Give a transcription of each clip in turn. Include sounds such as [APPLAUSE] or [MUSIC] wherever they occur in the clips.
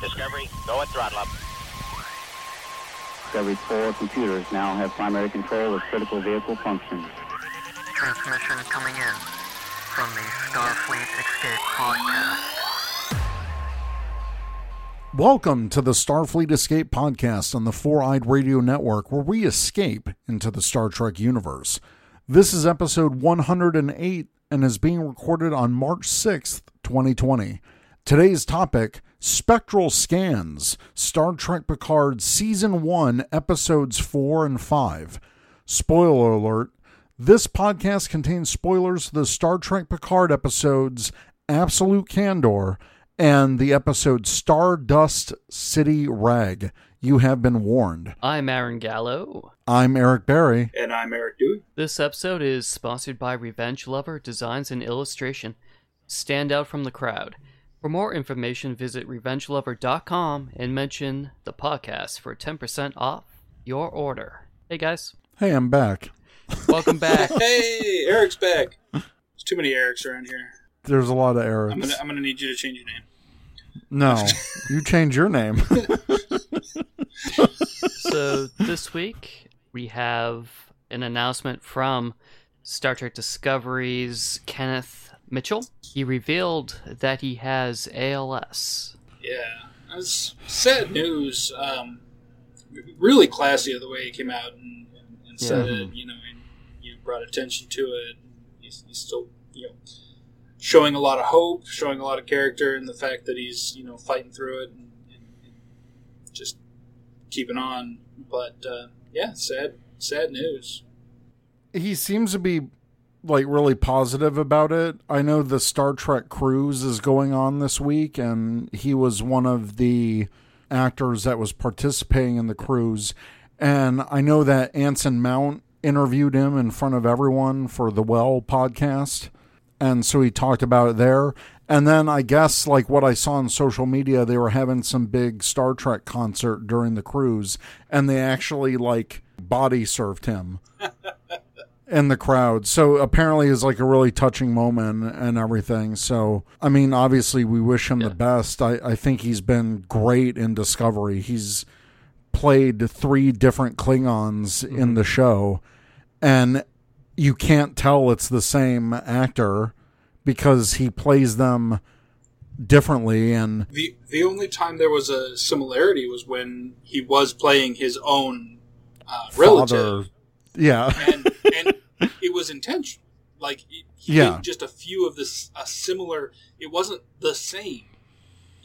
Discovery, go and throttle up. Discovery's four computers now have primary control of critical vehicle functions. Transmission coming in from the Starfleet Escape podcast. Welcome to the Starfleet Escape podcast on the Four Eyed Radio Network, where we escape into the Star Trek universe. This is episode 108 and is being recorded on March 6th, 2020. Today's topic Spectral Scans, Star Trek Picard Season 1, Episodes 4 and 5. Spoiler alert this podcast contains spoilers to the Star Trek Picard episodes Absolute Candor and the episode Stardust City Rag. You have been warned. I'm Aaron Gallo. I'm Eric Berry. And I'm Eric Dewey. This episode is sponsored by Revenge Lover Designs and Illustration. Stand out from the crowd. For more information, visit revengelover.com and mention the podcast for 10% off your order. Hey guys, Hey, I'm back. welcome [LAUGHS] back. Hey, Eric's back. There's too many Erics around here. There's a lot of Erics. I'm gonna I'm gonna need you to change your name. No, [LAUGHS] you change your name. [LAUGHS] so this week we have an announcement from Star Trek Discovery's Kenneth Mitchell. He revealed that he has ALS. Yeah, that's sad news. Um, really classy of the way he came out and, and, and said Yeah. it. You know, and you brought attention to it. He's, he's still you know showing a lot of hope, showing a lot of character, and the fact that he's you know fighting through it and, and, and just keeping on. But uh, yeah, sad sad news. he seems to be like really positive about it. I know the Star Trek cruise is going on this week, and he was one of the actors that was participating in the cruise. And I know that Anson Mount interviewed him in front of everyone for the Well podcast. And so he talked about it there. And then I guess, like what I saw on social media, they were having some big Star Trek concert during the cruise, and they actually like body surfed him [LAUGHS] in the crowd. So apparently it's like a really touching moment and everything. So I mean, obviously we wish him Yeah. the best. I, I think he's been great in Discovery. He's played three different Klingons in the show and you can't tell it's the same actor because he plays them differently and The the only time there was a similarity was when he was playing his own uh, relative, yeah and and it was intentional. Like he he Yeah. gave just a few of this a similar. It wasn't the same.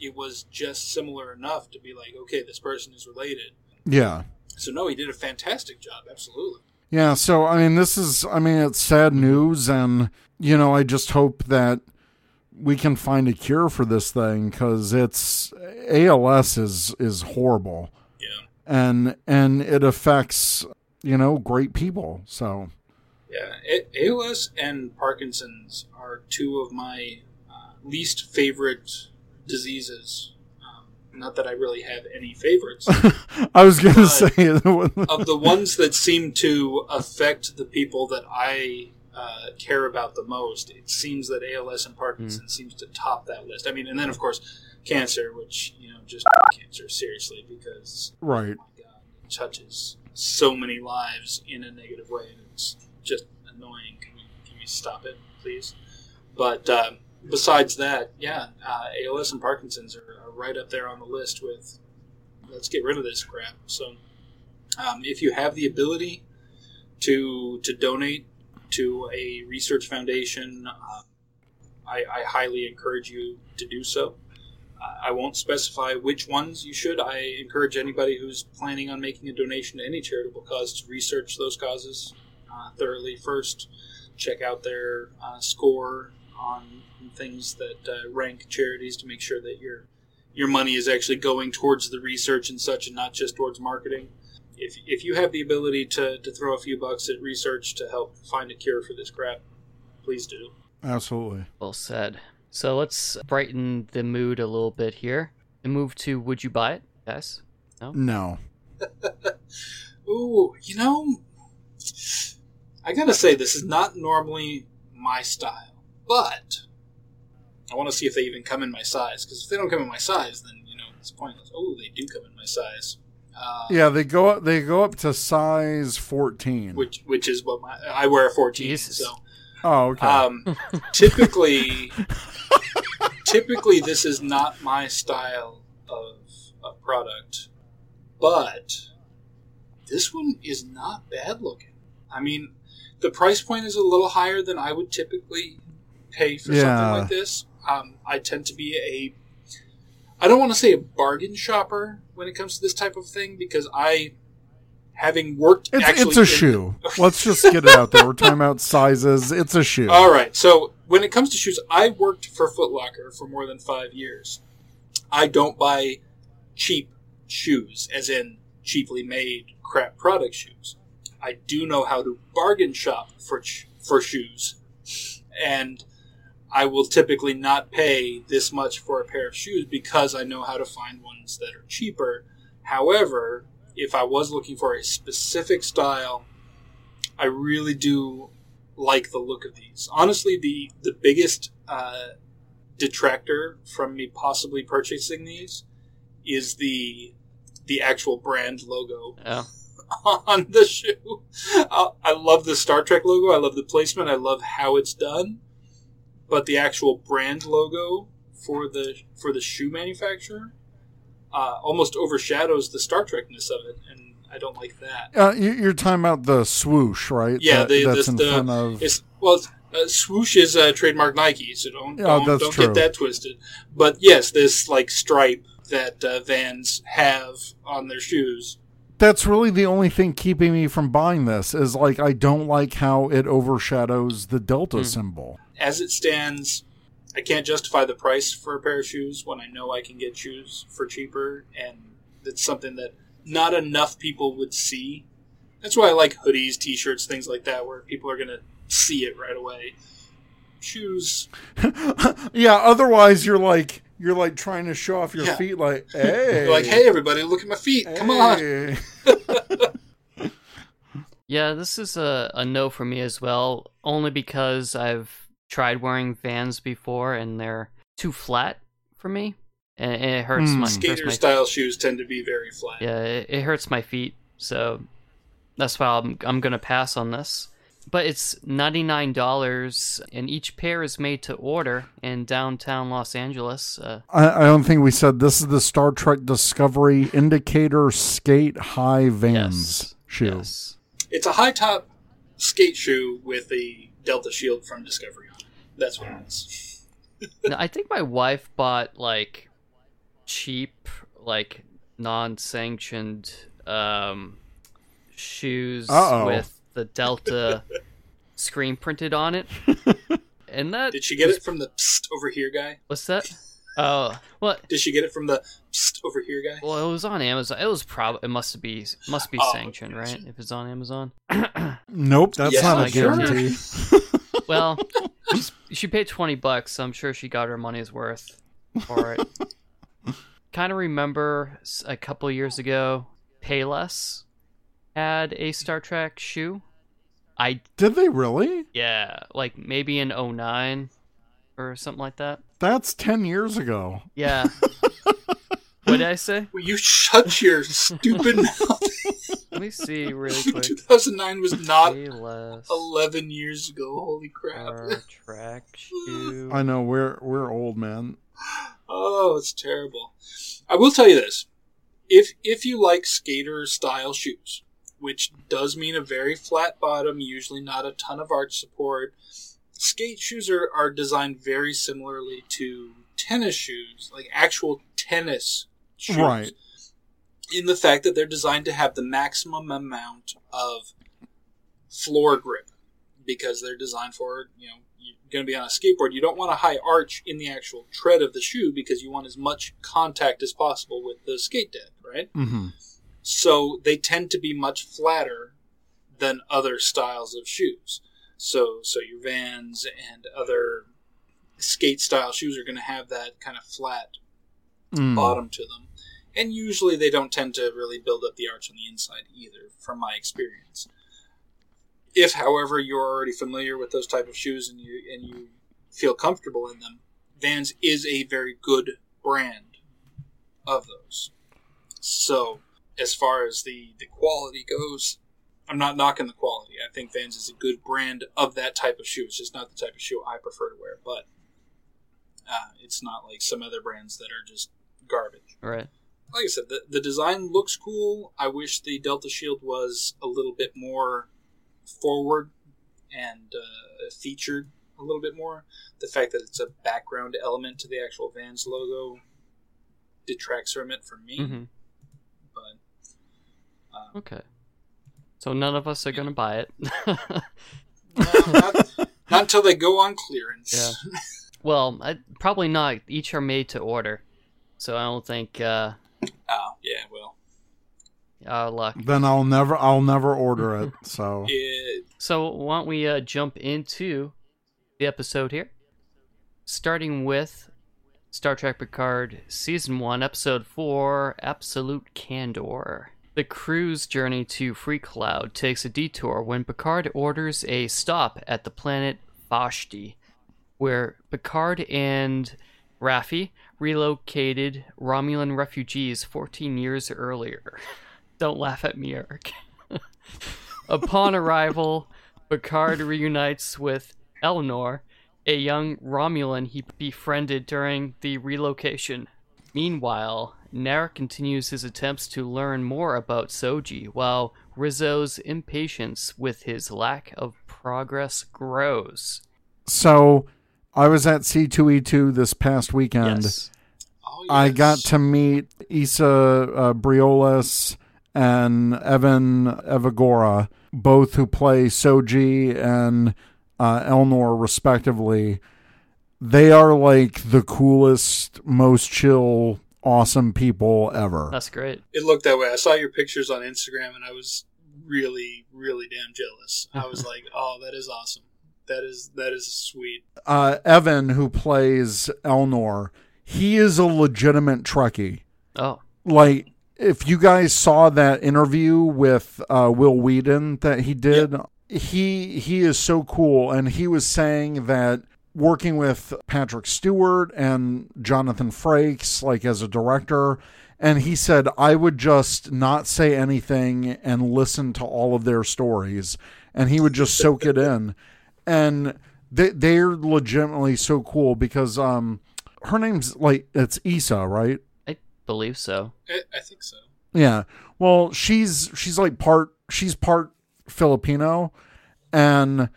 It was just similar enough to be like, okay, this person is related. yeah So no, he did a fantastic job. Absolutely. Yeah, so I mean, this is, I mean, it's sad news, and you know, I just hope that we can find a cure for this thing because it's ALS is is horrible, Yeah. and and it affects you know great people. So Yeah, ALS and Parkinson's are two of my uh, least favorite diseases. Um, not that I really have any favorites. [LAUGHS] I was gonna say, [LAUGHS] of the ones that seem to affect the people that I uh, care about the most, it seems that ALS and Parkinson's seems to top that list. I mean, and then of course cancer, which you know, just [LAUGHS] cancer seriously because right? oh my god, it touches so many lives in a negative way, and it's just annoying. Can we, can we stop it, please? But um, besides that, yeah, uh, ALS and Parkinson's are, are right up there on the list with let's get rid of this crap. So, um, if you have the ability to to donate to a research foundation, uh, I, I highly encourage you to do so. I won't specify which ones you should. I encourage anybody who's planning on making a donation to any charitable cause to research those causes uh, thoroughly first. Check out their uh, score on things that uh, rank charities to make sure that your your money is actually going towards the research and such, and not just towards marketing. If, if you have the ability to, to throw a few bucks at research to help find a cure for this crap, please do. Absolutely. Well said. So let's brighten the mood a little bit here and move to Would You Buy It? Yes? No. [LAUGHS] Ooh, you know, I gotta say, this is not normally my style, but I want to see if they even come in my size. Because if they don't come in my size, then you know, It's pointless. Oh, they do come in my size. Uh, Yeah, they go up. They go up to size fourteen. Which which is what my I wear a 14. Jesus. So oh, okay. um, typically, typically this is not my style of, of product, but this one is not bad looking. I mean, the price point is a little higher than I would typically pay for Yeah. something like this. Um, I tend to be a, I don't want to say a bargain shopper when it comes to this type of thing because I, having worked it's actually it's a in- shoe. [LAUGHS] Let's just get it out there. We're talking about sizes. It's a shoe. All right. So when it comes to shoes, I worked for Foot Locker for more than five years. I don't buy cheap shoes, as in cheaply made crap product shoes. I do know how to bargain shop for for shoes, and I will typically not pay this much for a pair of shoes because I know how to find ones that are cheaper. However, if I was looking for a specific style, I really do like the look of these. Honestly, the the biggest uh, detractor from me possibly purchasing these is the the actual brand logo Yeah. [LAUGHS] on the shoe. Uh, I love the Star Trek logo. I love the placement. I love how it's done. But the actual brand logo for the for the shoe manufacturer uh, almost overshadows the Star Trekness of it, and I don't like that. Uh, you- you're talking about the swoosh, right? Yeah, That- the, that's the, in the front of. it's well, it's, uh, swoosh is uh, trademark Nike, so don't don't, don't get that twisted. But yes, this like stripe that uh, Vans have on their shoes. That's really the only thing keeping me from buying this. Is like I don't like how it overshadows the Delta hmm. symbol. As it stands, I can't justify the price for a pair of shoes when I know I can get shoes for cheaper, and it's something that not enough people would see. That's why I like hoodies, t-shirts, things like that, where people are gonna see it right away. Shoes, [LAUGHS] yeah. Otherwise, you're like you're like trying to show off your Yeah. feet. Like, [LAUGHS] hey, You're like, hey, everybody, look at my feet. Come on. [LAUGHS] Yeah, this is a, a no for me as well, only because I've tried wearing Vans before and they're too flat for me, and and it hurts Hmm. my hurts Skater my style shoes tend to be very flat. yeah, it, it hurts my feet, so that's why I'm I'm gonna pass on this. But it's ninety nine dollars, and each pair is made to order in downtown Los Angeles. Uh, I, I don't think we said this is the Star Trek Discovery Indicator Skate High Vans yes, shoe. yes. It's a high top skate shoe with a Delta Shield from Discovery on it. That's what it is. [LAUGHS] No, I think my wife bought like cheap, like non-sanctioned um, shoes Uh-oh. with the Delta [LAUGHS] screen printed on it, [LAUGHS] and that Did she get it from the psst over here guy? what's that? Oh, what? Did she get it from the psst over here guy? well, it was on Amazon. It was probably it must be must be Oh, sanctioned, okay. right? If it's on Amazon. [CLEARS THROAT] Nope, that's Yes, not I'm a guarantee. [LAUGHS] Well, she paid 20 bucks, so I'm sure she got her money's worth for it. kind of remember a couple years ago, Payless had a Star Trek shoe. I, Did they really? yeah, like maybe in 09 or something like that. That's ten years ago. Yeah. [LAUGHS] what did I say? Will you shut your stupid [LAUGHS] mouth? Let me see really [LAUGHS] quick. 2009 was not 11 years ago. Holy crap. Star Trek shoe. I know we're we're old, man. Oh, it's terrible. I will tell you this: if if you like skater style shoes, which does mean a very flat bottom, usually not a ton of arch support, skate shoes are, are designed very similarly to tennis shoes, like actual tennis shoes. Right. In the fact that they're designed to have the maximum amount of floor grip because they're designed for you know you're going to be on a skateboard you don't want a high arch in the actual tread of the shoe because you want as much contact as possible with the skate deck right hmm so they tend to be much flatter than other styles of shoes so so your vans and other skate style shoes are going to have that kind of flat Mm. bottom to them. And usually they don't tend to really build up the arch on the inside either, from my experience. If, however, you're already familiar with those type of shoes and you and you feel comfortable in them, Vans is a very good brand of those. So, as far as the the quality goes, I'm not knocking the quality. I think Vans is a good brand of that type of shoe. It's just not the type of shoe I prefer to wear, but uh, it's not like some other brands that are just garbage. Right. Like I said, the, the design looks cool. I wish the Delta Shield was a little bit more forward and uh, featured a little bit more. The fact that it's a background element to the actual Vans logo detracts from it for me. hmm But um, Okay. So none of us are gonna buy it. well, not, [LAUGHS] not until they go on clearance. [LAUGHS] well, I, probably not. Each are made to order, so I don't think uh, Oh, yeah. Well, our luck. Then I'll never I'll never order it. [LAUGHS] So it, So why don't we uh, jump into the episode here, starting with Star Trek Picard Season One, Episode Four, Absolute Candor. The crew's journey to Free Cloud takes a detour when Picard orders a stop at the planet Vashti, where Picard and Raffi relocated Romulan refugees 14 years earlier. [LAUGHS] Don't laugh at me, Eric. [LAUGHS] Upon arrival, Picard reunites with Elnor, a young Romulan he befriended during the relocation. Meanwhile, Narek continues his attempts to learn more about Soji, while Rizzo's impatience with his lack of progress grows. so I was at C2E2 this past weekend. Yes. oh, I got to meet Isa uh, Briones and Evan Evagora, both who play Soji and uh, Elnor, respectively. They are like the coolest, most chill, awesome people ever. That's great. It looked that way. I saw your pictures on Instagram, and I was really, really damn jealous. I was [LAUGHS] like, "Oh, that is awesome. That is that is sweet." Uh, Evan, who plays Elnor, he is a legitimate Trekkie. Oh, like if you guys saw that interview with uh, Wil Wheaton that he did, he he is so cool, and he was saying that working with Patrick Stewart and Jonathan Frakes, like as a director, and he said I would just not say anything and listen to all of their stories, and he would just soak it in, and they they're legitimately so cool because um her name's like it's Issa, right? I believe so. I, I think so. Yeah. Well, she's she's like part she's part Filipino and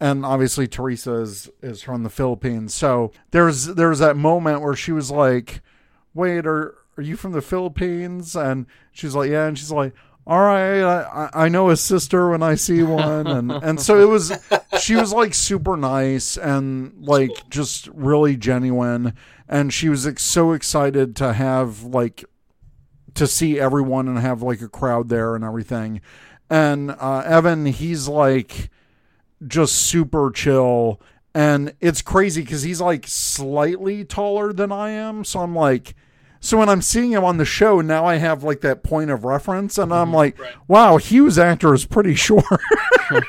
and obviously Teresa is is from the Philippines. So there's there's that moment where she was like, "Wait, are are you from the Philippines?" And she's like, "Yeah." And she's like, "All right, I I know a sister when I see one." And [LAUGHS] and so it was she was like super nice and like just really genuine and she was like, so excited to have like to see everyone and have like a crowd there and everything. And uh, Evan, he's like just super chill. And it's crazy because he's like slightly taller than I am. So I'm like, so when I'm seeing him on the show, now I have like that point of reference. And I'm like, Right. wow, Hughes actor is pretty short. [LAUGHS]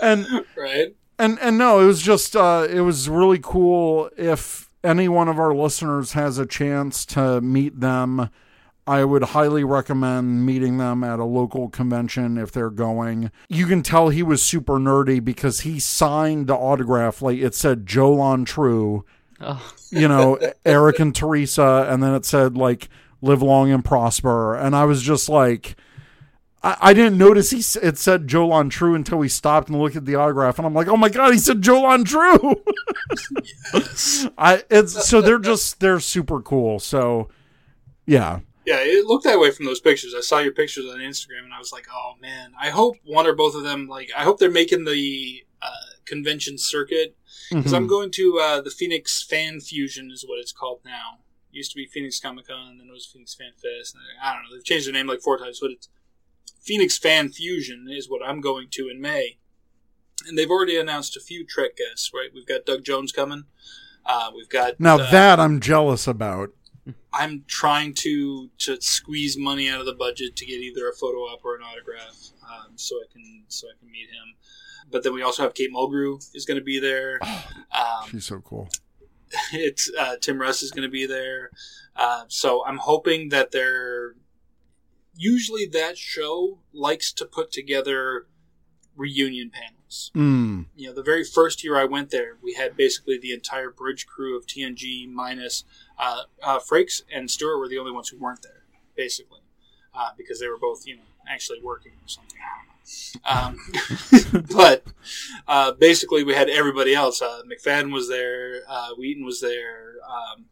and Right? and and no, it was just uh, it was really cool. If any one of our listeners has a chance to meet them, I would highly recommend meeting them at a local convention if they're going. You can tell he was super nerdy because he signed the autograph like it said Jolan Tru, Oh, you know, [LAUGHS] Eric and Teresa, and then it said like live long and prosper. And I was just like, I, I didn't notice he it said Jolan Tru until we stopped and looked at the autograph, and I'm like, oh my god, he said Jolan Tru. [LAUGHS] I it's so they're just they're super cool. So yeah, Yeah, it looked that way from those pictures. I saw your pictures on Instagram, and I was like, "Oh man, I hope one or both of them like. I hope they're making the uh, convention circuit because Mhm. I'm going to uh, the Phoenix Fan Fusion is what it's called now. It used to be Phoenix Comic Con, and then it was Phoenix Fan Fest. And I don't know. They've changed their name like four times, but it's Phoenix Fan Fusion is what I'm going to in May. And they've already announced a few Trek guests. Right, we've got Doug Jones coming. Uh, we've got now uh, that I'm jealous about. I'm trying to to squeeze money out of the budget to get either a photo op or an autograph, um, so I can so I can meet him. But then we also have Kate Mulgrew is going to be there. Um, She's so cool. [LAUGHS] it's uh, Tim Russ is going to be there. Uh, so I'm hoping that they're. Usually, that show likes to put together reunion panels. Mm. You know, the very first year I went there, we had basically the entire bridge crew of TNG minus uh, uh, Frakes and Stewart were the only ones who weren't there, basically, uh, because they were both, you know, actually working or something. I don't know. Um, [LAUGHS] but uh, basically, we had everybody else. Uh, McFadden was there, uh, Wheaton was there, um,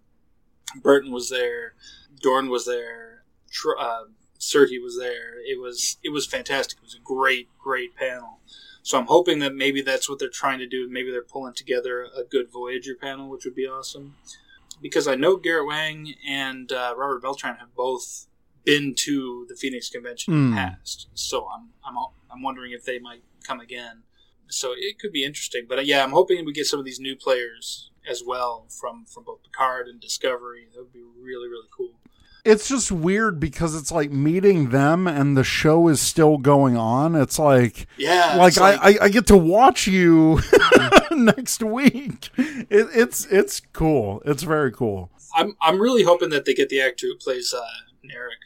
Burton was there, Dorn was there, Tr- uh, Sirtis was there. It was it was fantastic. It was a great great panel. So I'm hoping that maybe that's what they're trying to do. Maybe they're pulling together a good Voyager panel, which would be awesome. Because I know Garrett Wang and uh, Robert Beltran have both been to the Phoenix Convention in the Hmm. past, so I'm I'm I'm wondering if they might come again. So it could be interesting. But uh, yeah, I'm hoping we get some of these new players as well from from both Picard and Discovery. That would be really really cool. It's just weird because it's like meeting them and the show is still going on. It's like Yeah, like, it's I, I, I get to watch you [LAUGHS] next week. It, it's it's cool. It's very cool. I'm I'm really hoping that they get the actor who plays uh, Narek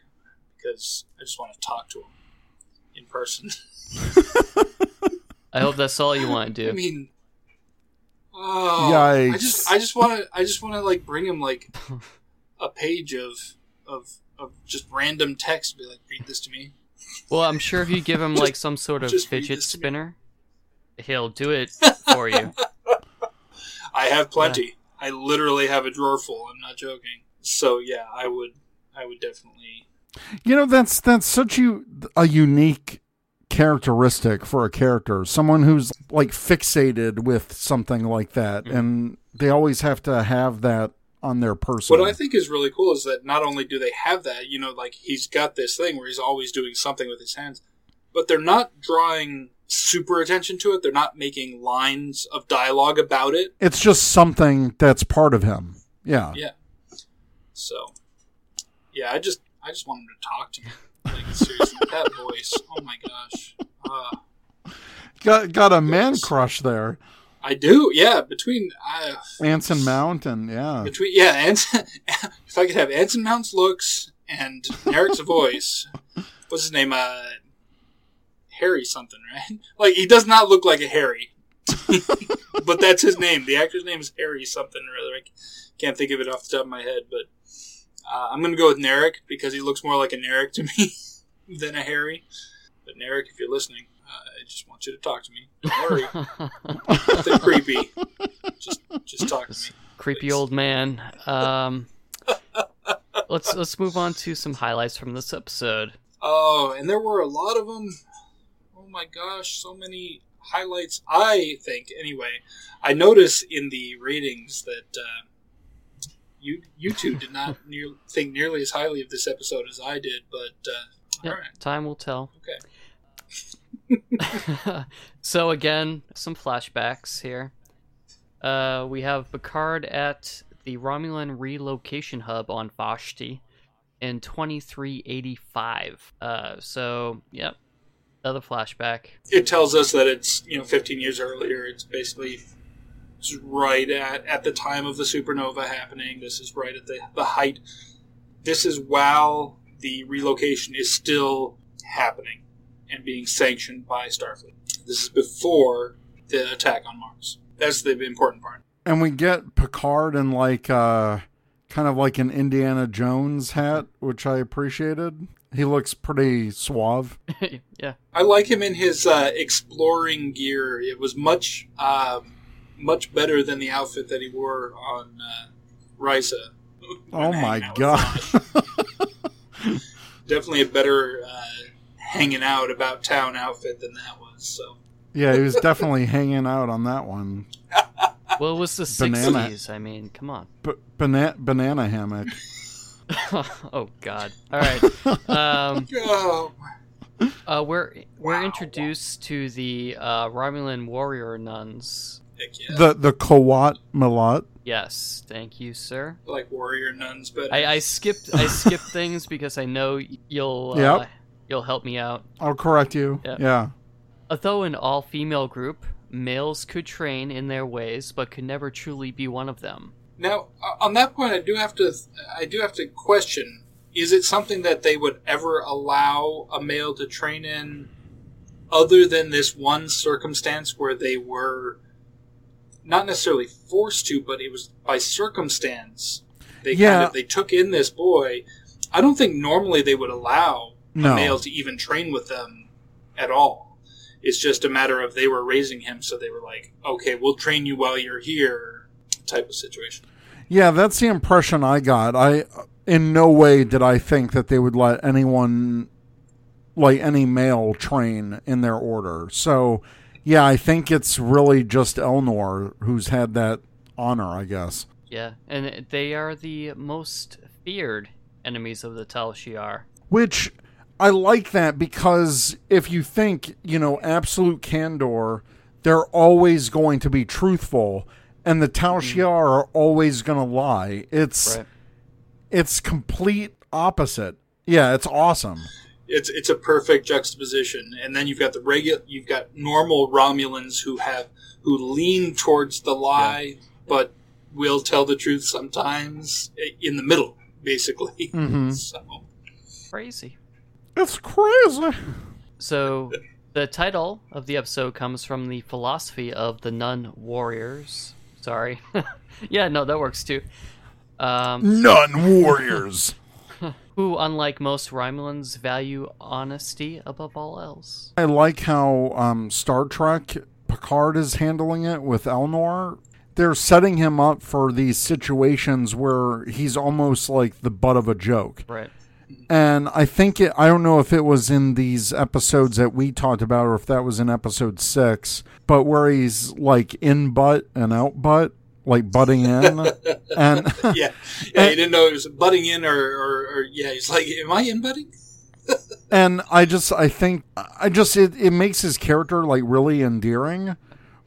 because I just want to talk to him in person. I hope that's all you want to do. [LAUGHS] I mean, oh, I just I just want to I just want to like bring him like a page of of of just random text. Be like, read this to me. Well, I'm sure if you give him like some sort of just fidget this to me. spinner, he'll do it for you. [LAUGHS] I have plenty. I literally have a drawer full. I'm not joking. So yeah, I would I would definitely. You know that's that's such a, a unique characteristic for a character. Someone who's like fixated with something like that, Mm-hmm. and they always have to have that on their person. What I think is really cool is that not only do they have that, you know, like he's got this thing where he's always doing something with his hands, but they're not drawing super attention to it. They're not making lines of dialogue about it. it's just something that's part of him. Yeah. Yeah. So, yeah, I just I just want him to talk to me. Like seriously, [LAUGHS] that voice. Oh my gosh. Uh, Got got a man crush there. I do. Yeah, between uh, Anson Mount and yeah. between yeah, Anson. [LAUGHS] if I could have Anson Mount's looks and Eric's voice, [LAUGHS] what's his name? Uh, Harry something, right? [LAUGHS] Like he does not look like a Harry, but that's his name. The actor's name is Harry something or other. I can't think of it off the top of my head, but uh, I'm gonna go with Narek because he looks more like a Narek to me than a Harry. But Narek, if you're listening, I just want you to talk to me. Don't [LAUGHS] worry, nothing creepy. Just just talk to me. Creepy old man. Um, [LAUGHS] let's let's move on to some highlights from this episode. Oh, and there were a lot of them. Oh my gosh, so many highlights. I think, anyway, I notice in the ratings that uh, you you two did not [LAUGHS] near, think nearly as highly of this episode as I did. But uh, Yep, all right, Time will tell. okay. [LAUGHS] so again, some flashbacks here. Uh, we have Picard at the Romulan relocation hub on Vashti in 2385. Uh, so yep, another flashback. It tells us that it's you know 15 years earlier. It's basically it's right at at the time of the supernova happening. This is right at the the height. This is while the relocation is still happening and being sanctioned by Starfleet. This is before the attack on Mars. That's the important part. And we get Picard in like uh kind of like an Indiana Jones hat, which I appreciated. He looks pretty suave. [LAUGHS] yeah, I like him in his uh, exploring gear. It was much uh, much better than the outfit that he wore on uh, Risa. Oh my hanging out with god. [LAUGHS] Definitely a better uh, hanging out about town outfit than that was. So yeah, he was definitely [LAUGHS] hanging out on that one. well, it was the Banana. 60s. I mean, come on. B- bana- banana hammock. [LAUGHS] [LAUGHS] oh God. All right. Um, oh, uh, we're we're Wow. introduced to the uh, Romulan warrior nuns. yeah. The the Qowat Milat. Yes, thank you, sir. Like warrior nuns, but I, I skipped I skipped things because I know you'll uh, Yep. You'll help me out. I'll correct you. Yeah. yeah. Although an all-female group, males could train in their ways, but could never truly be one of them. Now, on that point, I do have to I do have to question: Is it something that they would ever allow a male to train in, other than this one circumstance where they were not necessarily forced to, but it was by circumstance. They Yeah. kind of they took in this boy. I don't think normally they would allow No. a male to even train with them at all. It's just a matter of they were raising him, so they were like, "Okay, we'll train you while you're here," type of situation. Yeah, that's the impression I got. I in no way did I think that they would let anyone like any male train in their order. So, yeah, I think it's really just Elnor who's had that honor, I guess. Yeah, and they are the most feared enemies of the Tal Shiar. Which I like that because if you think, you know, absolute candor, they're always going to be truthful and the Tal Shiar are always going to lie. It's Right. it's complete opposite. Yeah, it's awesome. It's it's a perfect juxtaposition, and then you've got the regular, you've got normal Romulans who have who lean towards the lie, but will tell the truth sometimes in the middle, basically. Mhm. [LAUGHS] So Crazy. It's crazy. So, the title of the episode comes from the philosophy of the Nun Warriors. Sorry. [LAUGHS] yeah, no, that works too. Um, None warriors. [LAUGHS] who, unlike most Romulans, value honesty above all else. I like how um, Star Trek Picard is handling it with Elnor. They're setting him up for these situations where he's almost like the butt of a joke. Right. And I think it, I don't know if it was in these episodes that we talked about or if that was in episode six, but where he's like in butt and out butt, like butting in. [LAUGHS] and yeah, yeah, [LAUGHS] you didn't know it was butting in, or, or, or yeah, he's like, "Am I in butting?" [LAUGHS] and I just I think I just it, it makes his character like really endearing,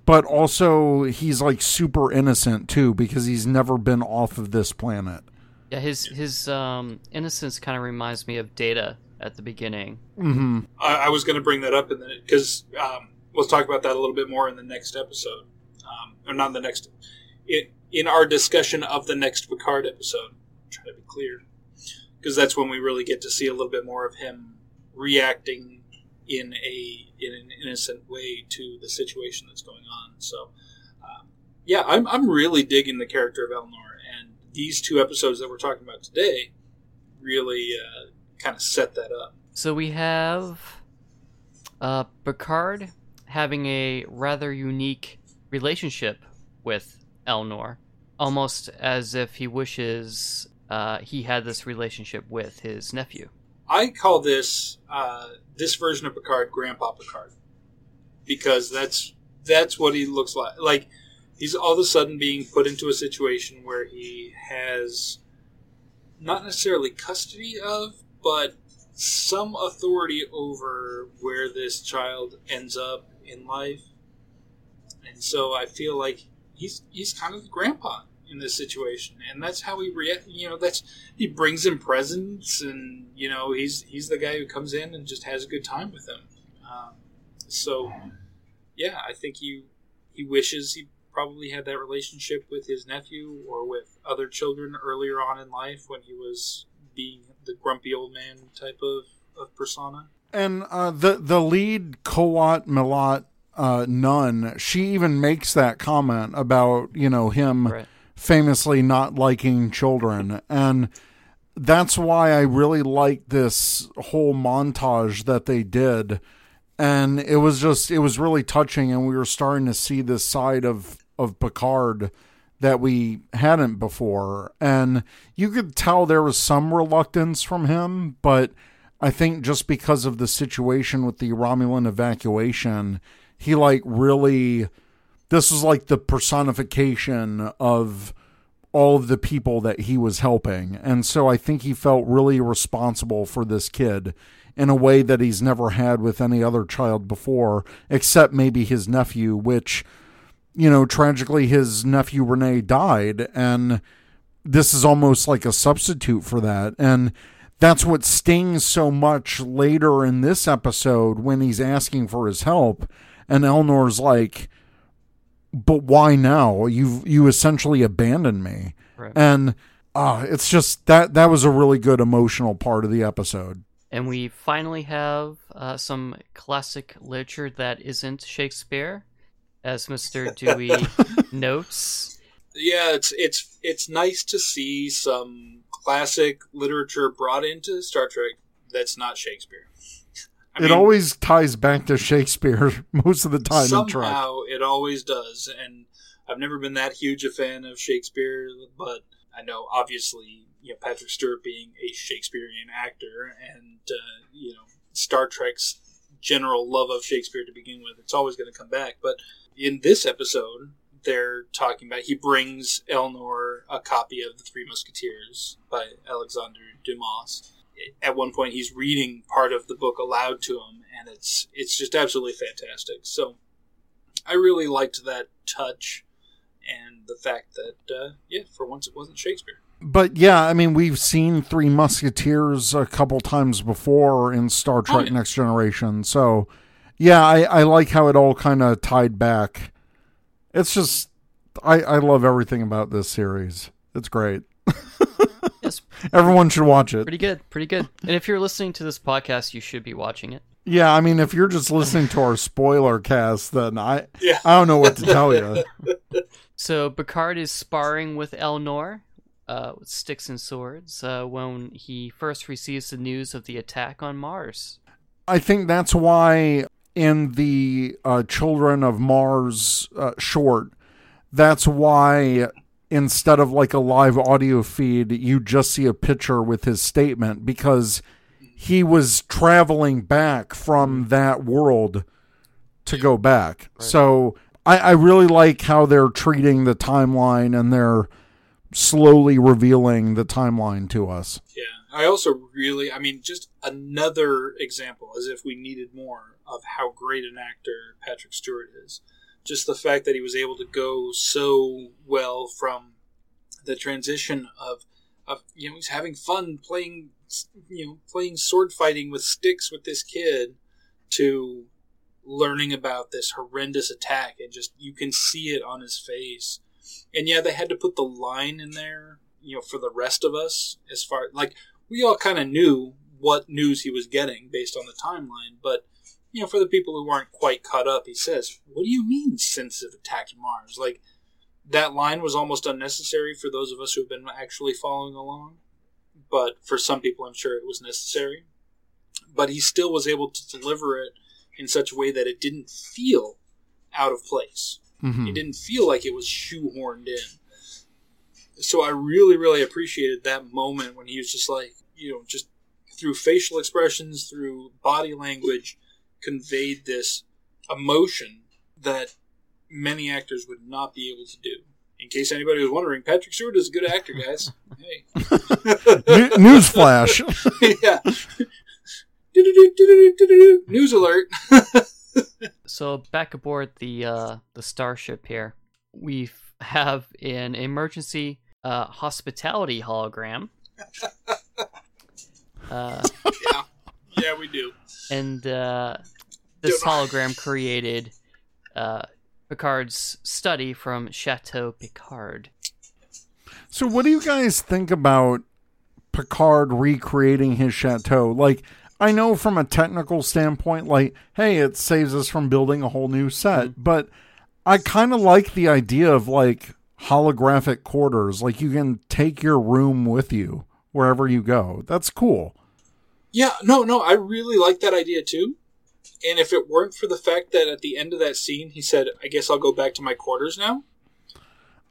but also he's like super innocent too because he's never been off of this planet. Yeah, his his um, innocence kind of reminds me of Data at the beginning. Mm-hmm. I, I was going to bring that up in the because um, we'll talk about that a little bit more in the next episode, um, or not the next. In, in our discussion of the next Picard episode, try to be clear, because that's when we really get to see a little bit more of him reacting in a in an innocent way to the situation that's going on. So, um, yeah, I'm I'm really digging the character of Elnor, and these two episodes that we're talking about today really uh, kind of set that up. So we have uh, Picard having a rather unique relationship with Elnor, almost as if he wishes uh, he had this relationship with his nephew. I call this uh, this version of Picard Grandpa Picard because that's that's what he looks like. Like he's all of a sudden being put into a situation where he has not necessarily custody of, but some authority over where this child ends up in life. And so I feel like he's he's kind of the grandpa in this situation, and that's how he react. You know, that's he brings him presents, and you know he's he's the guy who comes in and just has a good time with him. Um, so, yeah, I think he he wishes he probably had that relationship with his nephew or with other children earlier on in life when he was being the grumpy old man type of, of persona. And uh, the the lead Qowat Milat uh, nun, she even makes that comment about you know him Right. famously not liking children, and that's why I really like this whole montage that they did. And it was just it was really touching, and we were starting to see this side of of Picard that we hadn't before, and you could tell there was some reluctance from him, but I think just because of the situation with the Romulan evacuation, he like really this was like the personification of all of the people that he was helping. And so I think he felt really responsible for this kid in a way that he's never had with any other child before, except maybe his nephew, which, you know, tragically his nephew Renee died. And this is almost like a substitute for that. And that's what stings so much later in this episode when he's asking for his help. And Elnor's like, but why now? You've you essentially abandoned me. Right. And uh it's just that that was a really good emotional part of the episode. And we finally have uh, some classic literature that isn't Shakespeare, as Mr. [LAUGHS] Dewey notes. Yeah, it's it's it's nice to see some classic literature brought into Star Trek that's not Shakespeare. I it mean, always ties back to Shakespeare [LAUGHS] most of the time in somehow it always does, and I've never been that huge a fan of Shakespeare, but I know obviously you know Patrick Stewart being a Shakespearean actor, and uh, you know Star Trek's general love of Shakespeare to begin with, it's always going to come back. But in this episode, they're talking about he brings Elnor a copy of the Three Musketeers by Alexander Dumas. At one point, he's reading part of the book aloud to him, and it's it's just absolutely fantastic. So, I really liked that touch, and the fact that uh, yeah, for once it wasn't Shakespeare. But yeah, I mean, we've seen Three Musketeers a couple times before in Star Trek yeah. Next Generation. So, yeah, I, I like how it all kind of tied back. It's just, I, I love everything about this series. It's great. [LAUGHS] It's Everyone should watch it. pretty good, pretty good. And if you're listening to this podcast, you should be watching it. Yeah, I mean, if you're just listening to our spoiler cast, then I, Yeah. I don't know what to tell you. [LAUGHS] So Picard is sparring with Elnor uh, with sticks and swords uh, when he first receives the news of the attack on Mars. I think that's why in the uh, Children of Mars uh, short, that's why instead of like a live audio feed, you just see a picture with his statement because he was traveling back from that world to go back. So I, I really like how they're treating the timeline and they're slowly revealing the timeline to us. Yeah, I also really, I mean, just another example, as if we needed more of how great an actor Patrick Stewart is. Just the fact that he was able to go so well from the transition of, of you know, he's having fun playing, you know, playing sword fighting with sticks with this kid, to learning about this horrendous attack, and just you can see it on his face. And yeah, they had to put the line in there, you know, for the rest of us, as far like we all kind of knew what news he was getting based on the timeline, but you know, for the people who aren't quite caught up, he says, "What do you mean sensitive attacked Mars?" Like that line was almost unnecessary for those of us who have been actually following along, but for some people, I'm sure it was necessary. But he still was able to deliver it in such a way that it didn't feel out of place. Mhm. It didn't feel like it was shoehorned in. So I really, really appreciated that moment when he was just like, you know, just through facial expressions, through body language, conveyed this emotion that many actors would not be able to do. In case anybody was wondering, Patrick Stewart is a good actor, guys. Hey. New- Newsflash. [LAUGHS] yeah. News alert. [LAUGHS] So back aboard the uh, the starship here, we have an emergency uh, hospitality hologram. [LAUGHS] Uh, yeah. Yeah, we do. and uh, this Don't know. hologram created uh, Picard's study from Chateau Picard. So, what do you guys think about Picard recreating his chateau? Like, I know from a technical standpoint, like, hey, it saves us from building a whole new set, but I kind of like the idea of like holographic quarters. Like, you can take your room with you wherever you go. That's cool. Yeah, no, no, I really like that idea too. And if it weren't for the fact that at the end of that scene he said, "I guess I'll go back to my quarters now,"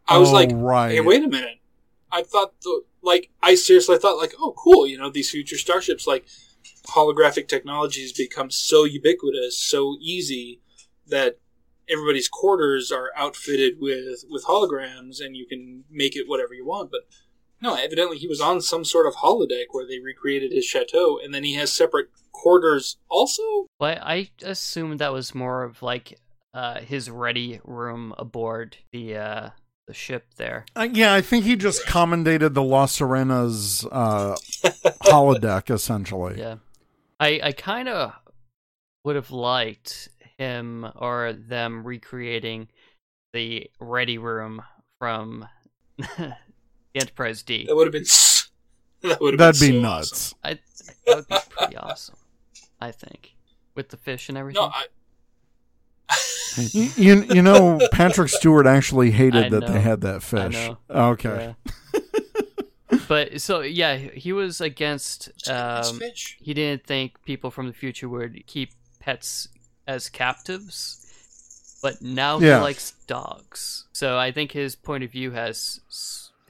I was Oh, like, right. "Hey, wait a minute!" I thought the like I seriously thought like, "Oh, cool!" You know, these future starships like holographic technology has become so ubiquitous, so easy that everybody's quarters are outfitted with with holograms, and you can make it whatever you want. But no, evidently he was on some sort of holodeck where they recreated his chateau, and then he has separate quarters also. But I assumed that was more of like uh, his ready room aboard the uh, the ship there. Uh, yeah, I think he just commendated the La Sirena's uh, holodeck, essentially. Yeah, I I kind of would have liked him or them recreating the ready room from [LAUGHS] the Enterprise D. That would have been. That would have That'd been be so nuts. awesome. I that would be pretty awesome. I think with the fish and everything. No, I, Y- you you know Patrick Stewart actually [LAUGHS] hated I that know. they had that I fish. know. Okay. Yeah. [LAUGHS] but so yeah, he was against. Um, fish. he didn't think people from the future would keep pets as captives, but now Yeah. he likes dogs. So I think his point of view has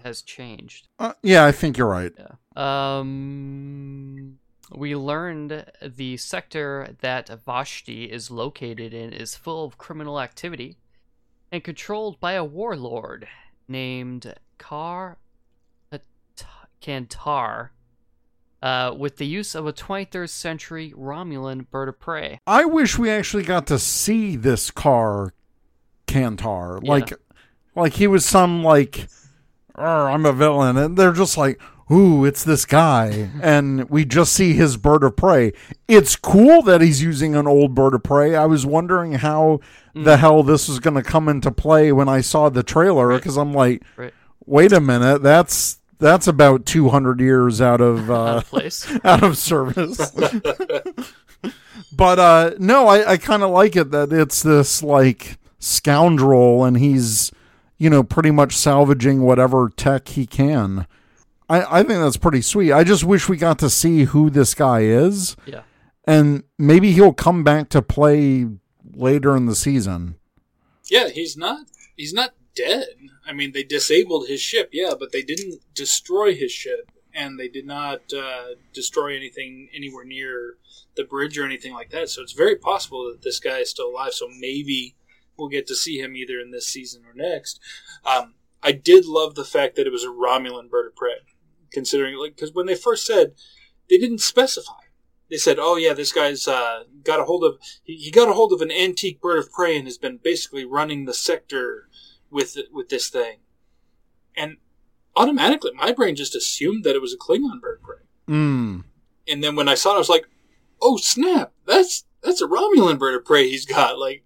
has changed. Uh, yeah, I think you're right. Yeah. Um, we learned the sector that Vashti is located in is full of criminal activity and controlled by a warlord named Kar Kantar. Uh, with the use of a 23rd century Romulan bird of prey. I wish we actually got to see this Kar Kantar. Yeah. Like like he was some like "Arr, I'm a villain and they're just like Ooh, it's this guy, [LAUGHS] and we just see his bird of prey. It's cool that he's using an old bird of prey. I was wondering how the Mm. hell this was going to come into play when I saw the trailer because I'm like, Right. wait a minute, that's that's about 200 years out of Out uh, of place. [LAUGHS] out of service. but uh no, I, I kind of like it that it's this like scoundrel and he's you know pretty much salvaging whatever tech he can. I I think that's pretty sweet. I just wish we got to see who this guy is Yeah. and maybe he'll come back to play later in the season. Yeah, he's not. He's not dead. I mean, they disabled his ship, yeah, but they didn't destroy his ship, and they did not uh, destroy anything anywhere near the bridge or anything like that. So it's very possible that this guy is still alive. So maybe we'll get to see him either in this season or next. Um, I did love the fact that it was a Romulan bird of prey, considering like because when they first said they didn't specify. They said, "Oh yeah, this guy's uh, got a hold of he, he got a hold of an antique bird of prey and has been basically running the sector with with this thing." And automatically, my brain just assumed that it was a Klingon bird of prey. Mm. And then when I saw it, I was like, "Oh snap! That's that's a Romulan bird of prey he's got." Like,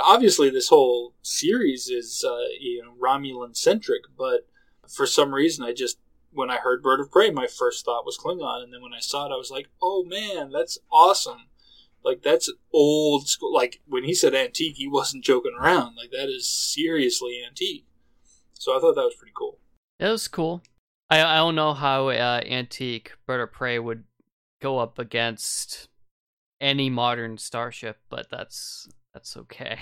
obviously, this whole series is uh, you know Romulan centric, but for some reason, I just when I heard bird of prey, my first thought was Klingon, and then when I saw it, I was like, "Oh man, that's awesome!" Like that's old school. Like when he said antique, he wasn't joking around. Like that is seriously antique. So I thought that was pretty cool. It was cool. I I don't know how uh, antique bird of prey would go up against any modern starship, but that's that's okay.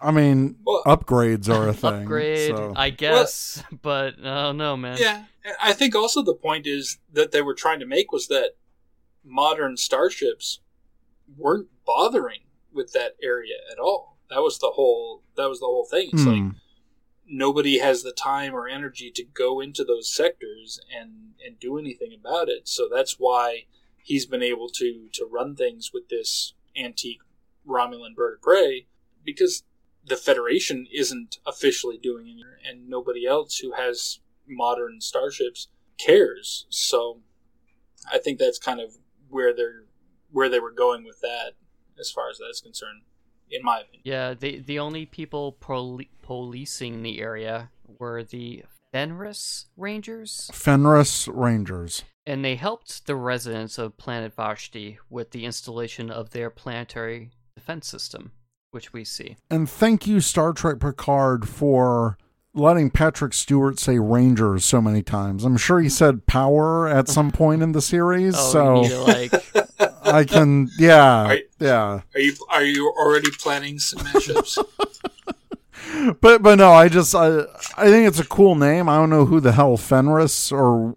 I mean, Well- upgrades are a [LAUGHS] thing. Upgrade, so- I guess, but I don't know, man. Yeah, I think also the point is that they were trying to make was that modern starships weren't bothering with that area at all. That was the whole. That was the whole thing. It's like Hmm. nobody has the time or energy to go into those sectors and and do anything about it. So that's why he's been able to to run things with this antique Romulan bird of prey because the Federation isn't officially doing it, and nobody else who has modern starships cares. So I think that's kind of where they're where they were going with that, as far as that's concerned, in my opinion. Yeah, the the only people poli- policing the area were the Fenris Rangers, Fenris Rangers. and they helped the residents of Planet Vashti with the installation of their planetary defense system, which we see. And thank you, Star Trek Picard, for letting Patrick Stewart say Rangers so many times. I'm sure he said power at some point in the series. Oh, so you need like [LAUGHS] I can, yeah, Right. yeah. Are you are you already planning some mashups? [LAUGHS] But but no, I just I I think it's a cool name. I don't know who the hell Fenris or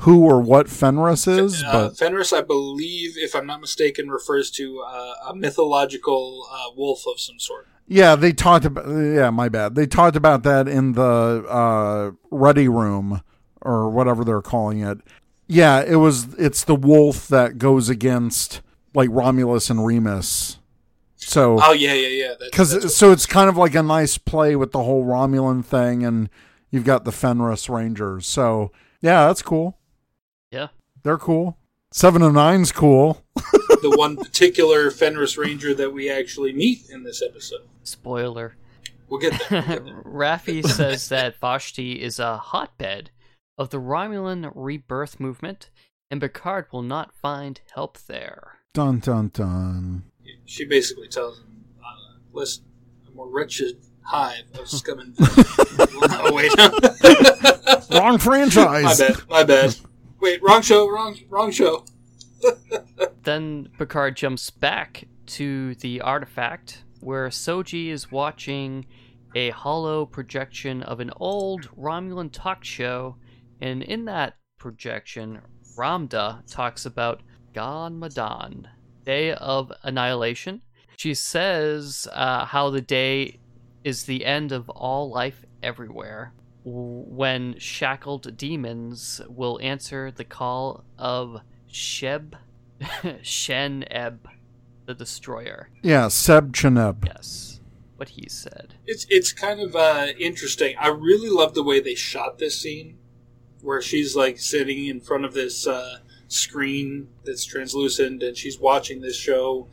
who or what Fenris is, uh, but Fenris, I believe, if I'm not mistaken, refers to uh, a mythological uh, wolf of some sort. yeah, they talked about yeah, my bad. They talked about that in the uh ready room or whatever they're calling it. Yeah, it was it's the wolf that goes against like Romulus and Remus. So Oh yeah, yeah, yeah. Because what- so it's kind of like a nice play with the whole Romulan thing, and you've got the Fenris Rangers. So yeah, that's cool. yeah. They're cool. Seven of Nine's cool. [LAUGHS] the one particular Fenris Ranger that we actually meet in this episode. Spoiler. We'll get there. We'll get there. [LAUGHS] Raffi says that Vashti is a hotbed of the Romulan rebirth movement, and Picard will not find help there. Dun dun dun. She basically tells him, uh, "Listen, I'm a wretched hive of [LAUGHS] scum and oh wait, [LAUGHS] Wrong franchise. my bad, my bad. Wait, wrong show, wrong, wrong show. [LAUGHS] Then Picard jumps back to the artifact where Soji is watching a hollow projection of an old Romulan talk show, and in that projection, Ramda talks about Ganmadan, Day of Annihilation. She says uh, how the day is the end of all life everywhere, when shackled demons will answer the call of Sheb [LAUGHS] Shen Eb, the destroyer. Yeah, Seb Cheneb. Yes, what he said. It's it's kind of uh, interesting. I really love the way they shot this scene, where she's like sitting in front of this uh, screen that's translucent, and she's watching this show.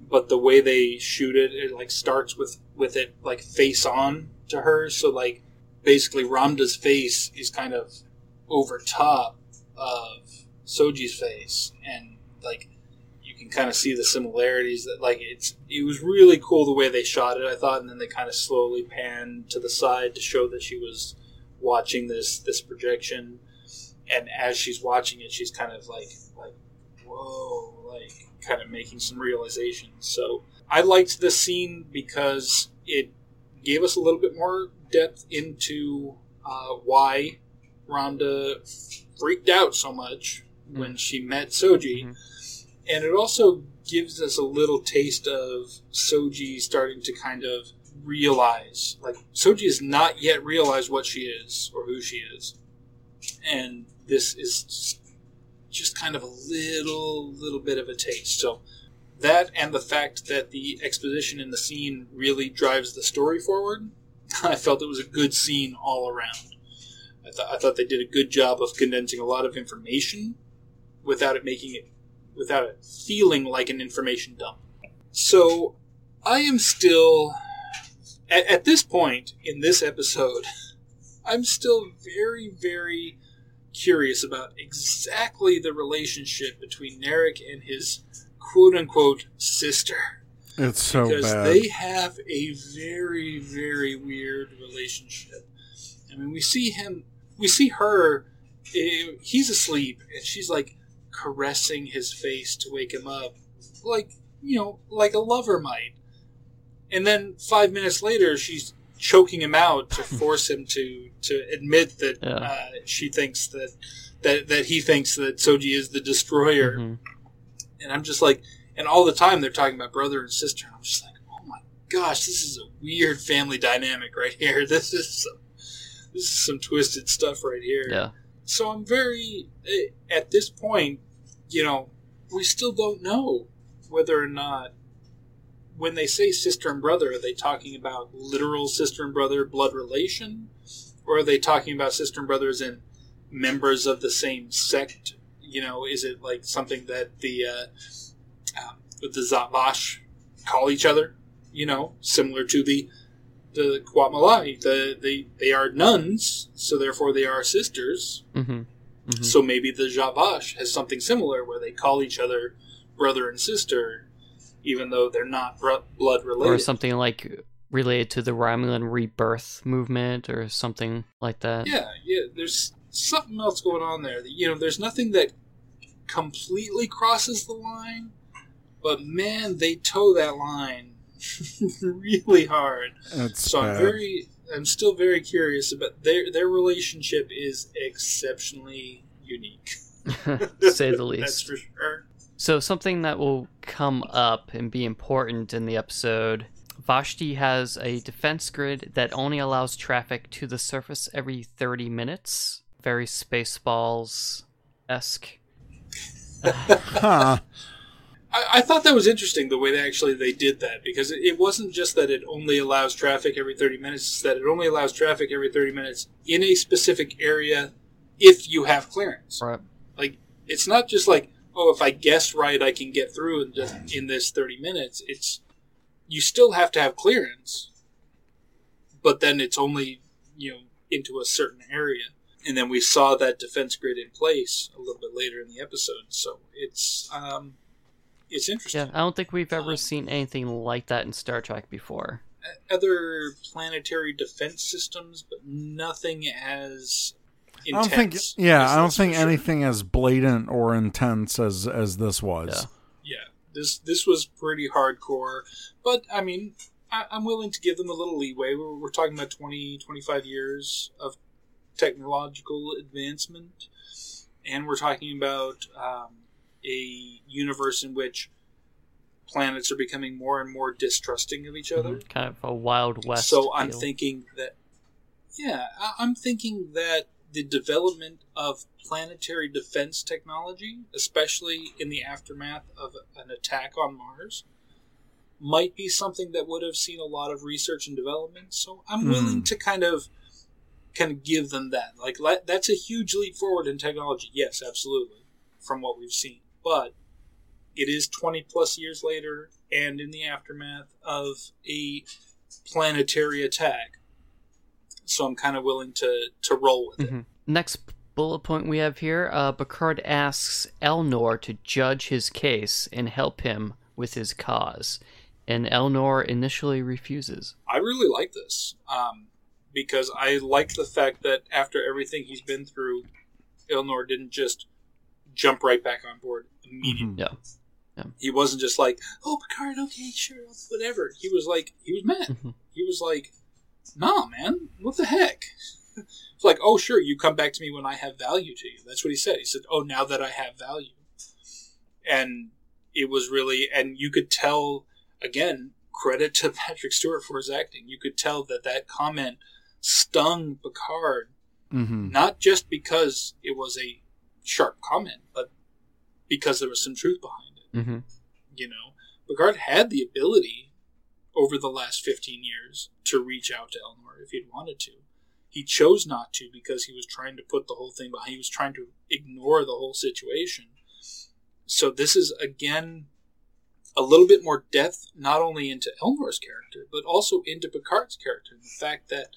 But the way they shoot it, it like starts with with it like face on to her. So like basically, Ramda's face is kind of over top of Soji's face, and like you can kind of see the similarities that like it's it was really cool the way they shot it i thought and then they kind of slowly panned to the side to show that she was watching this this projection. And as she's watching it she's kind of like like whoa like kind of making some realizations. So i liked this scene because it gave us a little bit more depth into uh, why Ramda freaked out so much when she met Soji. Mhm. and it also gives us a little taste of Soji starting to kind of realize, like Soji has not yet realized what she is or who she is, and this is just kind of a little, little bit of a taste. So that and the fact that the exposition in the scene really drives the story forward, [LAUGHS] I felt it was a good scene all around. I, th- I thought they did a good job of condensing a lot of information without it making it without it feeling like an information dump. So I am still at, at this point in this episode, [LAUGHS] I'm still very, very curious about exactly the relationship between Narek and his quote unquote sister. It's so because bad. they have a very, very weird relationship. I mean, we see him, we see her, eh, he's asleep, and she's like caressing his face to wake him up, like, you know, like a lover might. And then five minutes later, she's choking him out to [LAUGHS] force him to, to admit that Yeah. uh, she thinks that, that, that he thinks that Soji is the destroyer Mhm. and I'm just like, and all the time they're talking about brother and sister. And I'm just like, oh my gosh, this is a weird family dynamic right here. [LAUGHS] This is some, this is some twisted stuff right here. Yeah. So I'm very eh, at this point, you know, we still don't know whether or not when they say sister and brother, are they talking about literal sister and brother blood relation, or are they talking about sister and brothers in members of the same sect? You know, is it like something that the uh, um, the Zhat Vash call each other? You know, similar to the the Qowat Milat. The they they are nuns, so therefore they are sisters. hmm hmm So maybe the Zhat Vash has something similar where they call each other brother and sister, even though they're not bro- blood related. Or something like related to the Romulan rebirth movement or something like that. Yeah, yeah. There's something else going on there. You know, there's nothing that completely crosses the line, but man, they toe that line [LAUGHS] really hard. It's So I'm very, I'm still very curious about their their relationship is exceptionally unique. [LAUGHS] to say the [LAUGHS] least. That's for sure. So something that will come up and be important in the episode. Vashti has a defense grid that only allows traffic to the surface every 30 minutes. Very Spaceballs esque. [LAUGHS] Huh. I, I thought that was interesting the way they actually they did that because it, it wasn't just that it only allows traffic every 30 minutes it's that it only allows traffic every 30 minutes in a specific area if you have clearance Right. like it's not just like oh if i guess right i can get through in, just in this 30 minutes it's you still have to have clearance but then it's only you know into a certain area, and then we saw that defense grid in place a little bit later in the episode. So it's um, it's interesting. Yeah, I don't think we've ever Um, seen anything like that in Star Trek before. Other planetary defense systems, but nothing as I don't think. Yeah, I don't think for sure. anything as blatant or intense as as this was. Yeah. yeah, this this was pretty hardcore. But I mean, I, I'm willing to give them a little leeway. We're, we're talking about 20, 25 years of technological advancement, and we're talking about um, a universe in which planets are becoming more and more distrusting of each other. Mhm. Kind of a Wild West. So I'm feel. thinking that, yeah, I'm thinking that the development of planetary defense technology, especially in the aftermath of an attack on Mars, might be something that would have seen a lot of research and development. So I'm willing Hmm. to kind of, kind of give them that. Like let, that's a huge leap forward in technology. Yes, absolutely, from what we've seen, but it is 20 plus years later and in the aftermath of a planetary attack. So I'm kind of willing to, to roll with it. Mhm. Next bullet point we have here uh, Picard asks Elnor to judge his case and help him with his cause. And Elnor initially refuses. I really like this um, because I like the fact that after everything he's been through, Elnor didn't just jump right back on board immediately. Mhm. Yeah. He wasn't just like, "Oh, Picard, okay, sure, whatever." He was like, he was mad. Mhm. He was like, "Nah, man, what the heck?" [LAUGHS] it's like, "Oh, sure, you come back to me when I have value to you." That's what he said. He said, "Oh, now that I have value," and it was really, and you could tell again, credit to [LAUGHS] Patrick Stewart for his acting. You could tell that that comment stung Picard, Mhm. not just because it was a sharp comment, but because there was some truth behind it. Mm-hmm. You know, Picard had the ability over the last 15 years to reach out to Elnor if he'd wanted to. He chose not to because he was trying to put the whole thing behind. He was trying to ignore the whole situation. So this is again a little bit more depth, not only into Elnor's character, but also into Picard's character. The fact that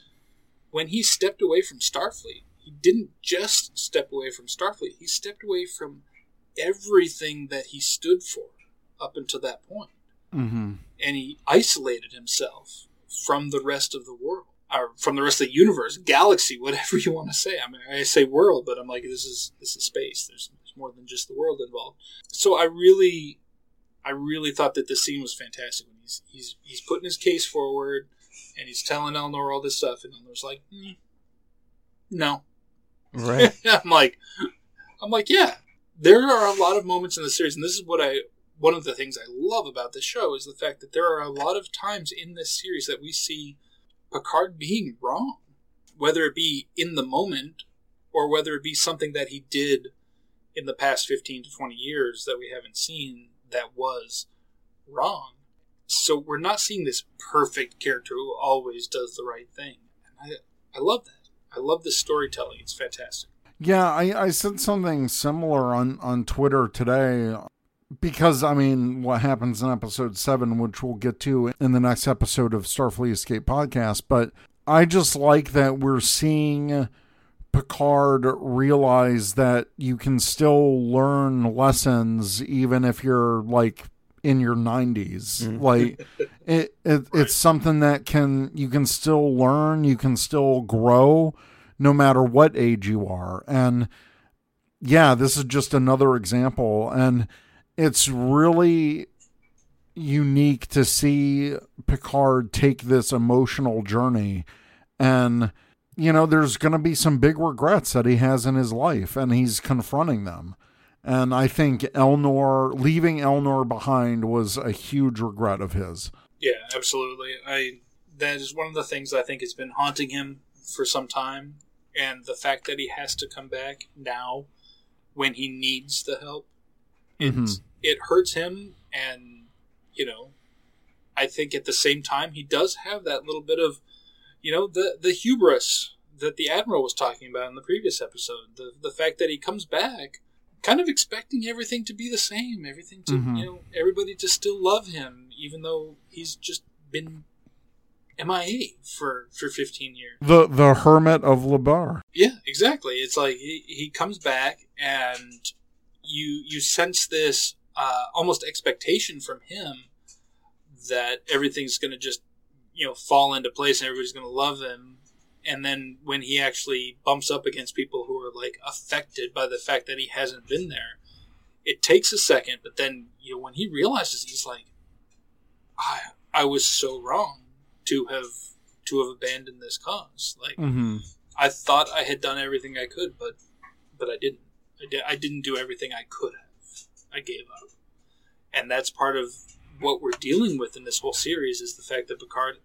when he stepped away from Starfleet, he didn't just step away from Starfleet, he stepped away from everything that he stood for up until that point. Mhm. And he isolated himself from the rest of the world, or from the rest of the universe, galaxy, whatever you want to say. I mean, I say world, but I'm like, this is this is space. There's, there's more than just the world involved. So I really, I really thought that this scene was fantastic. When he's he's he's putting his case forward, and he's telling Elnor all this stuff, and Elnor's like, "Mm, no, Right. [LAUGHS] I'm like, I'm like, yeah. There are a lot of moments in the series, and this is what I. One of the things I love about this show is the fact that there are a lot of times in this series that we see Picard being wrong, whether it be in the moment or whether it be something that he did in the past 15 to 20 years that we haven't seen that was wrong. So we're not seeing this perfect character who always does the right thing. And I, I love that. I love this storytelling. It's fantastic. Yeah, I, I said something similar on, on Twitter today because, I mean, what happens in episode seven, which we'll get to in the next episode of Starfleet Escape podcast, but I just like that we're seeing Picard realize that you can still learn lessons even if you're like in your 90s. Mhm. Like, [LAUGHS] it, it it's something that can you can still learn, you can still grow no matter what age you are. And yeah, this is just another example. And it's really unique to see Picard take this emotional journey. And, you know, there's going to be some big regrets that he has in his life, and he's confronting them. And I think Elnor, leaving Elnor behind was a huge regret of his. Yeah, absolutely. I that is one of the things I think has been haunting him for some time, and the fact that he has to come back now when he needs the help, Mhm. It hurts him, and you know, I think at the same time he does have that little bit of, you know, the the hubris that the admiral was talking about in the previous episode. The the fact that he comes back. Kind of expecting everything to be the same, everything to Mhm. you know, everybody to still love him, even though he's just been MIA for for 15 years. The the hermit of La Barre. Yeah, exactly. It's like he, he comes back and you you sense this uh, almost expectation from him that everything's going to just you know fall into place and everybody's going to love him. And then when he actually bumps up against people who are like affected by the fact that he hasn't been there, it takes a second. But then you know when he realizes he's like, I I was so wrong to have to have abandoned this cause. Like Mm-hmm. I thought I had done everything I could, but but I didn't. I, di- I didn't do everything I could have. I gave up, and that's part of what we're dealing with in this whole series is the fact that Picard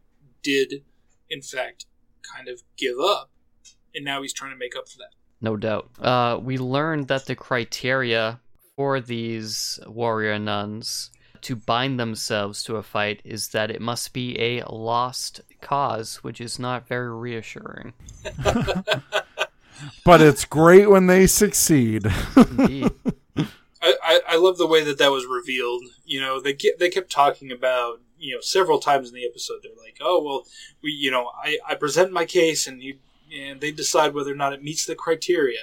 did, in fact, kind of give up, and now he's trying to make up for that. No doubt. Uh, we learned that the criteria for these warrior nuns to bind themselves to a fight is that it must be a lost cause, which is not very reassuring. [LAUGHS] But it's great when they succeed. Indeed. [LAUGHS] I, I, love the way that that was revealed. You know, they they kept talking about you know several times in the episode. They're like, oh well, we you know I, I present my case and you and they decide whether or not it meets the criteria.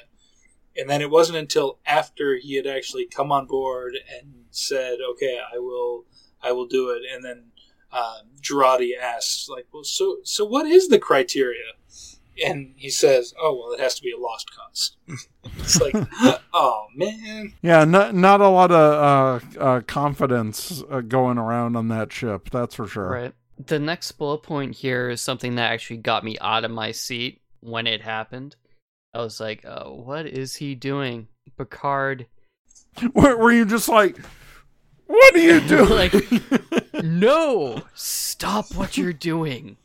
And then it wasn't until after he had actually come on board and said, okay, I will I will do it. And then uh, Jurati asks, like, well, so so what is the criteria? And he says, oh well, it has to be a lost cause. [LAUGHS] it's like, oh man. yeah, not not a lot of uh, uh, confidence uh, going around on that ship. That's for sure. Right. The next bullet point here is something that actually got me out of my seat when it happened. I was like, oh, what is he doing? Picard. [LAUGHS] Were, were you just like, what are you [LAUGHS] doing? Like- No! Stop what you're doing.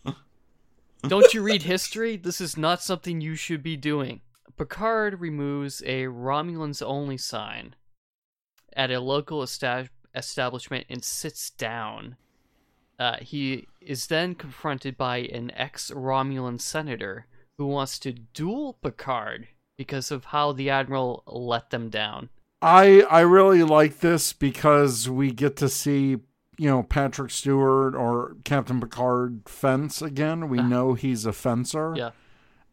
Don't you read history? This is not something you should be doing. Picard removes a Romulans only sign at a local esta- establishment and sits down. Uh, he is then confronted by an ex Romulan senator who wants to duel Picard because of how the Admiral let them down. I I really like this because we get to see you know Patrick Stewart or Captain Picard fence again. We know he's a fencer. Yeah.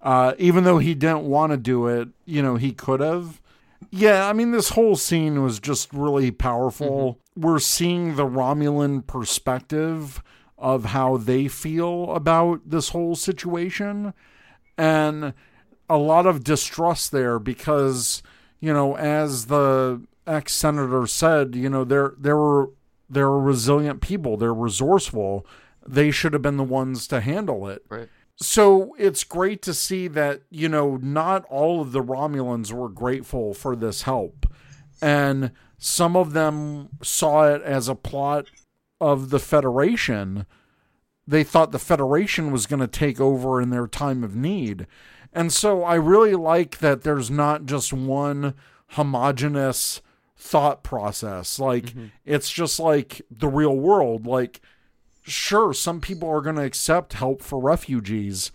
Uh, even though he didn't want to do it, you know he could have. Yeah, I mean this whole scene was just really powerful. We're seeing the Romulan perspective of how they feel about this whole situation and a lot of distrust there because you know as the ex senator said you know they're they were they're resilient people. They're resourceful. They should have been the ones to handle it. Right. so it's great to see that you know not all of the romulans were grateful for this help. And some of them saw it as a plot of the federation. They thought the Federation was going to take over in their time of need. And so I really like that there's not just one homogenous thought process. Like, mm-hmm. it's just like the real world. Like, sure, some people are going to accept help for refugees,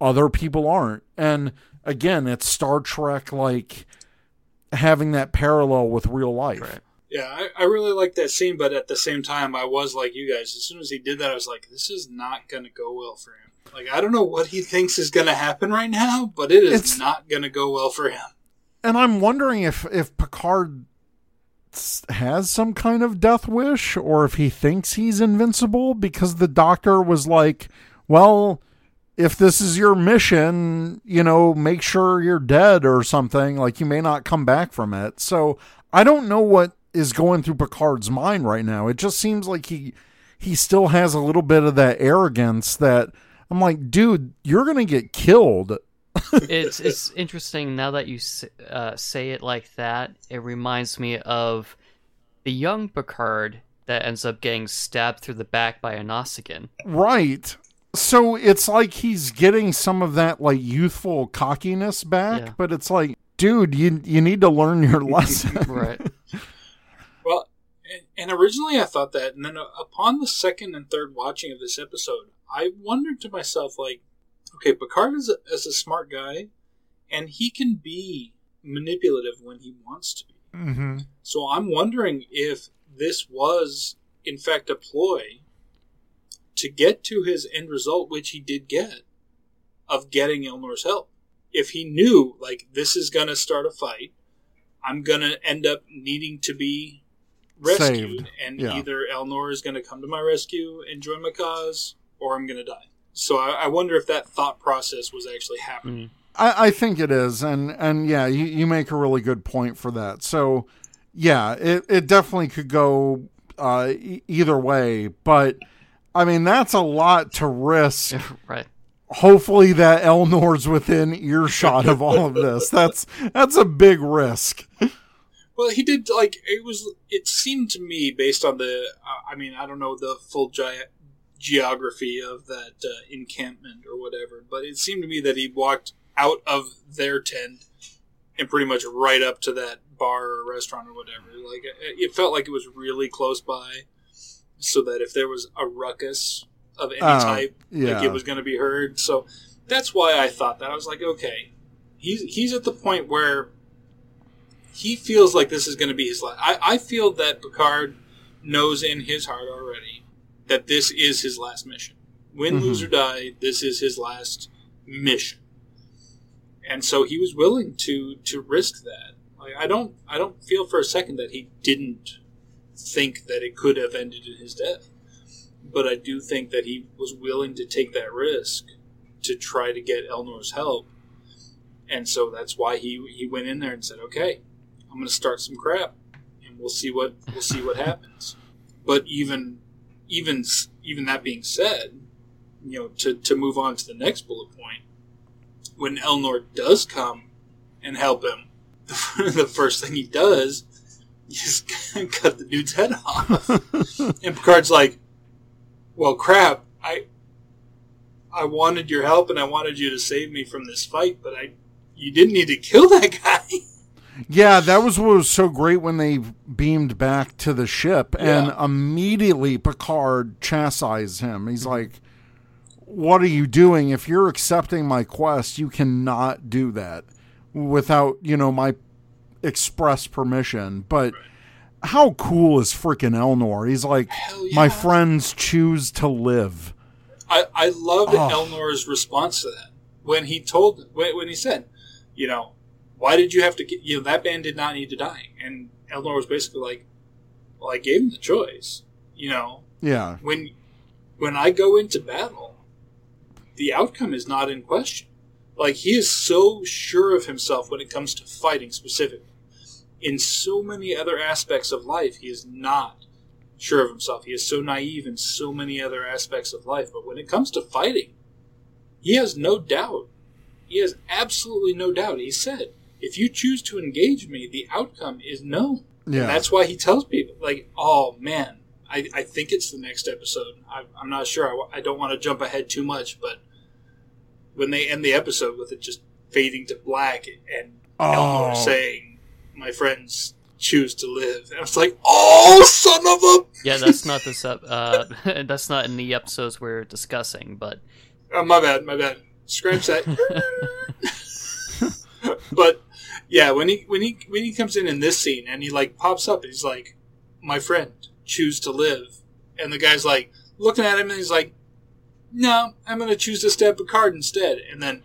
other people aren't. And again, it's Star Trek, like, having that parallel with real life. Right. Yeah, I, I really like that scene, but at the same time, I was like you guys. As soon as he did that, I was like, this is not going to go well for him. Like, I don't know what he thinks is going to happen right now, but it is It's- not going to go well for him. and I'm wondering if if Picard s- has some kind of death wish or if he thinks he's invincible because the doctor was like, "Well, if this is your mission, you know, make sure you're dead or something, like you may not come back from it." So, I don't know what is going through Picard's mind right now. It just seems like he he still has a little bit of that arrogance that I'm like, "Dude, you're to get killed." It's it's interesting now that you uh, say it like that. It reminds me of the young Picard that ends up getting stabbed through the back by a Nausicaan. Right. So it's like he's getting some of that like youthful cockiness back, Yeah. but it's like, dude, you you need to learn your [LAUGHS] lesson. Right. Well, and, and originally I thought that, and then uh, upon the second and third watching of this episode, I wondered to myself, like, okay, Picard is a, is a smart guy, and he can be manipulative when he wants to be. mm-hmm. So I'm wondering if this was, in fact, a ploy to get to his end result, which he did get, of getting Elnor's help. If he knew, like, this is going to start a fight, I'm going to end up needing to be rescued, Saved, and yeah. either Elnor is going to come to my rescue and join my cause, or I'm going to die. So I, I wonder if that thought process was actually happening. I, I think it is, and and yeah, you, you make a really good point for that. So, yeah, it it definitely could go uh, e- either way, but I mean that's a lot to risk. [LAUGHS] right. Hopefully, that Elnor's within earshot of all of this. [LAUGHS] That's that's a big risk. Well, he did like it was. It seemed to me, based on the, uh, I mean, I don't know the full gi- geography of that uh, encampment or whatever, but it seemed to me that he walked out of their tent and pretty much right up to that bar or restaurant or whatever. Like it, it felt like it was really close by, so that if there was a ruckus of any Oh, type, like it was going to be heard. So that's why I thought that. I was like, okay, he's he's at the point where he feels like this is going to be his life. I, I feel that Picard knows in his heart already that this is his last mission. Win, Mhm. lose, or die, this is his last mission. And so he was willing to to risk that. Like, I don't I don't feel for a second that he didn't think that it could have ended in his death. But I do think that he was willing to take that risk to try to get Elnor's help. And so that's why he he went in there and said, "Okay, I'm going to start some crap, and we'll see what we'll see what happens." But even even even that being said, you know, to to move on to the next bullet point, when Elnor does come and help him, [LAUGHS] the first thing he does is [LAUGHS] cut the dude's head off, [LAUGHS] and Picard's like, "Well, crap, I." I wanted your help and I wanted you to save me from this fight, but I you didn't need to kill that guy. Yeah, that was what was so great when they beamed back to the ship, and Yeah. immediately Picard chastised him. He's mm-hmm. like, "What are you doing? If you're accepting my quest, you cannot do that without you know my express permission." But how cool is freaking Elnor? He's like, yeah. "My friends choose to live." I, I loved Oh. Elnor's response to that when he told when, when he said, you know, why did you have to get you know that band did not need to die, and Elnor was basically like, well, I gave him the choice, you know, Yeah, when when I go into battle, the outcome is not in question. Like he is so sure of himself when it comes to fighting specifically. In so many other aspects of life, he is not sure of himself. He is so naive in so many other aspects of life. But when it comes to fighting, he has no doubt. He has absolutely no doubt. He said, if you choose to engage me, the outcome is no. yeah. And that's why he tells people, like, oh man, I, I think it's the next episode. I, I'm not sure. I, I don't want to jump ahead too much, but when they end the episode with it just fading to black and Elnor Oh. saying, my friends choose to live, and it's like, oh, son of a. [LAUGHS] Yeah, that's not this up. Uh, [LAUGHS] that's not in the episodes we're discussing, but Oh, my bad, my bad. Scratch that. [LAUGHS] but yeah, when he when he when he comes in in this scene and he like pops up, he's like, "My friend, choose to live," and the guy's like looking at him and he's like, "No, I'm gonna choose to stab Picard instead," and then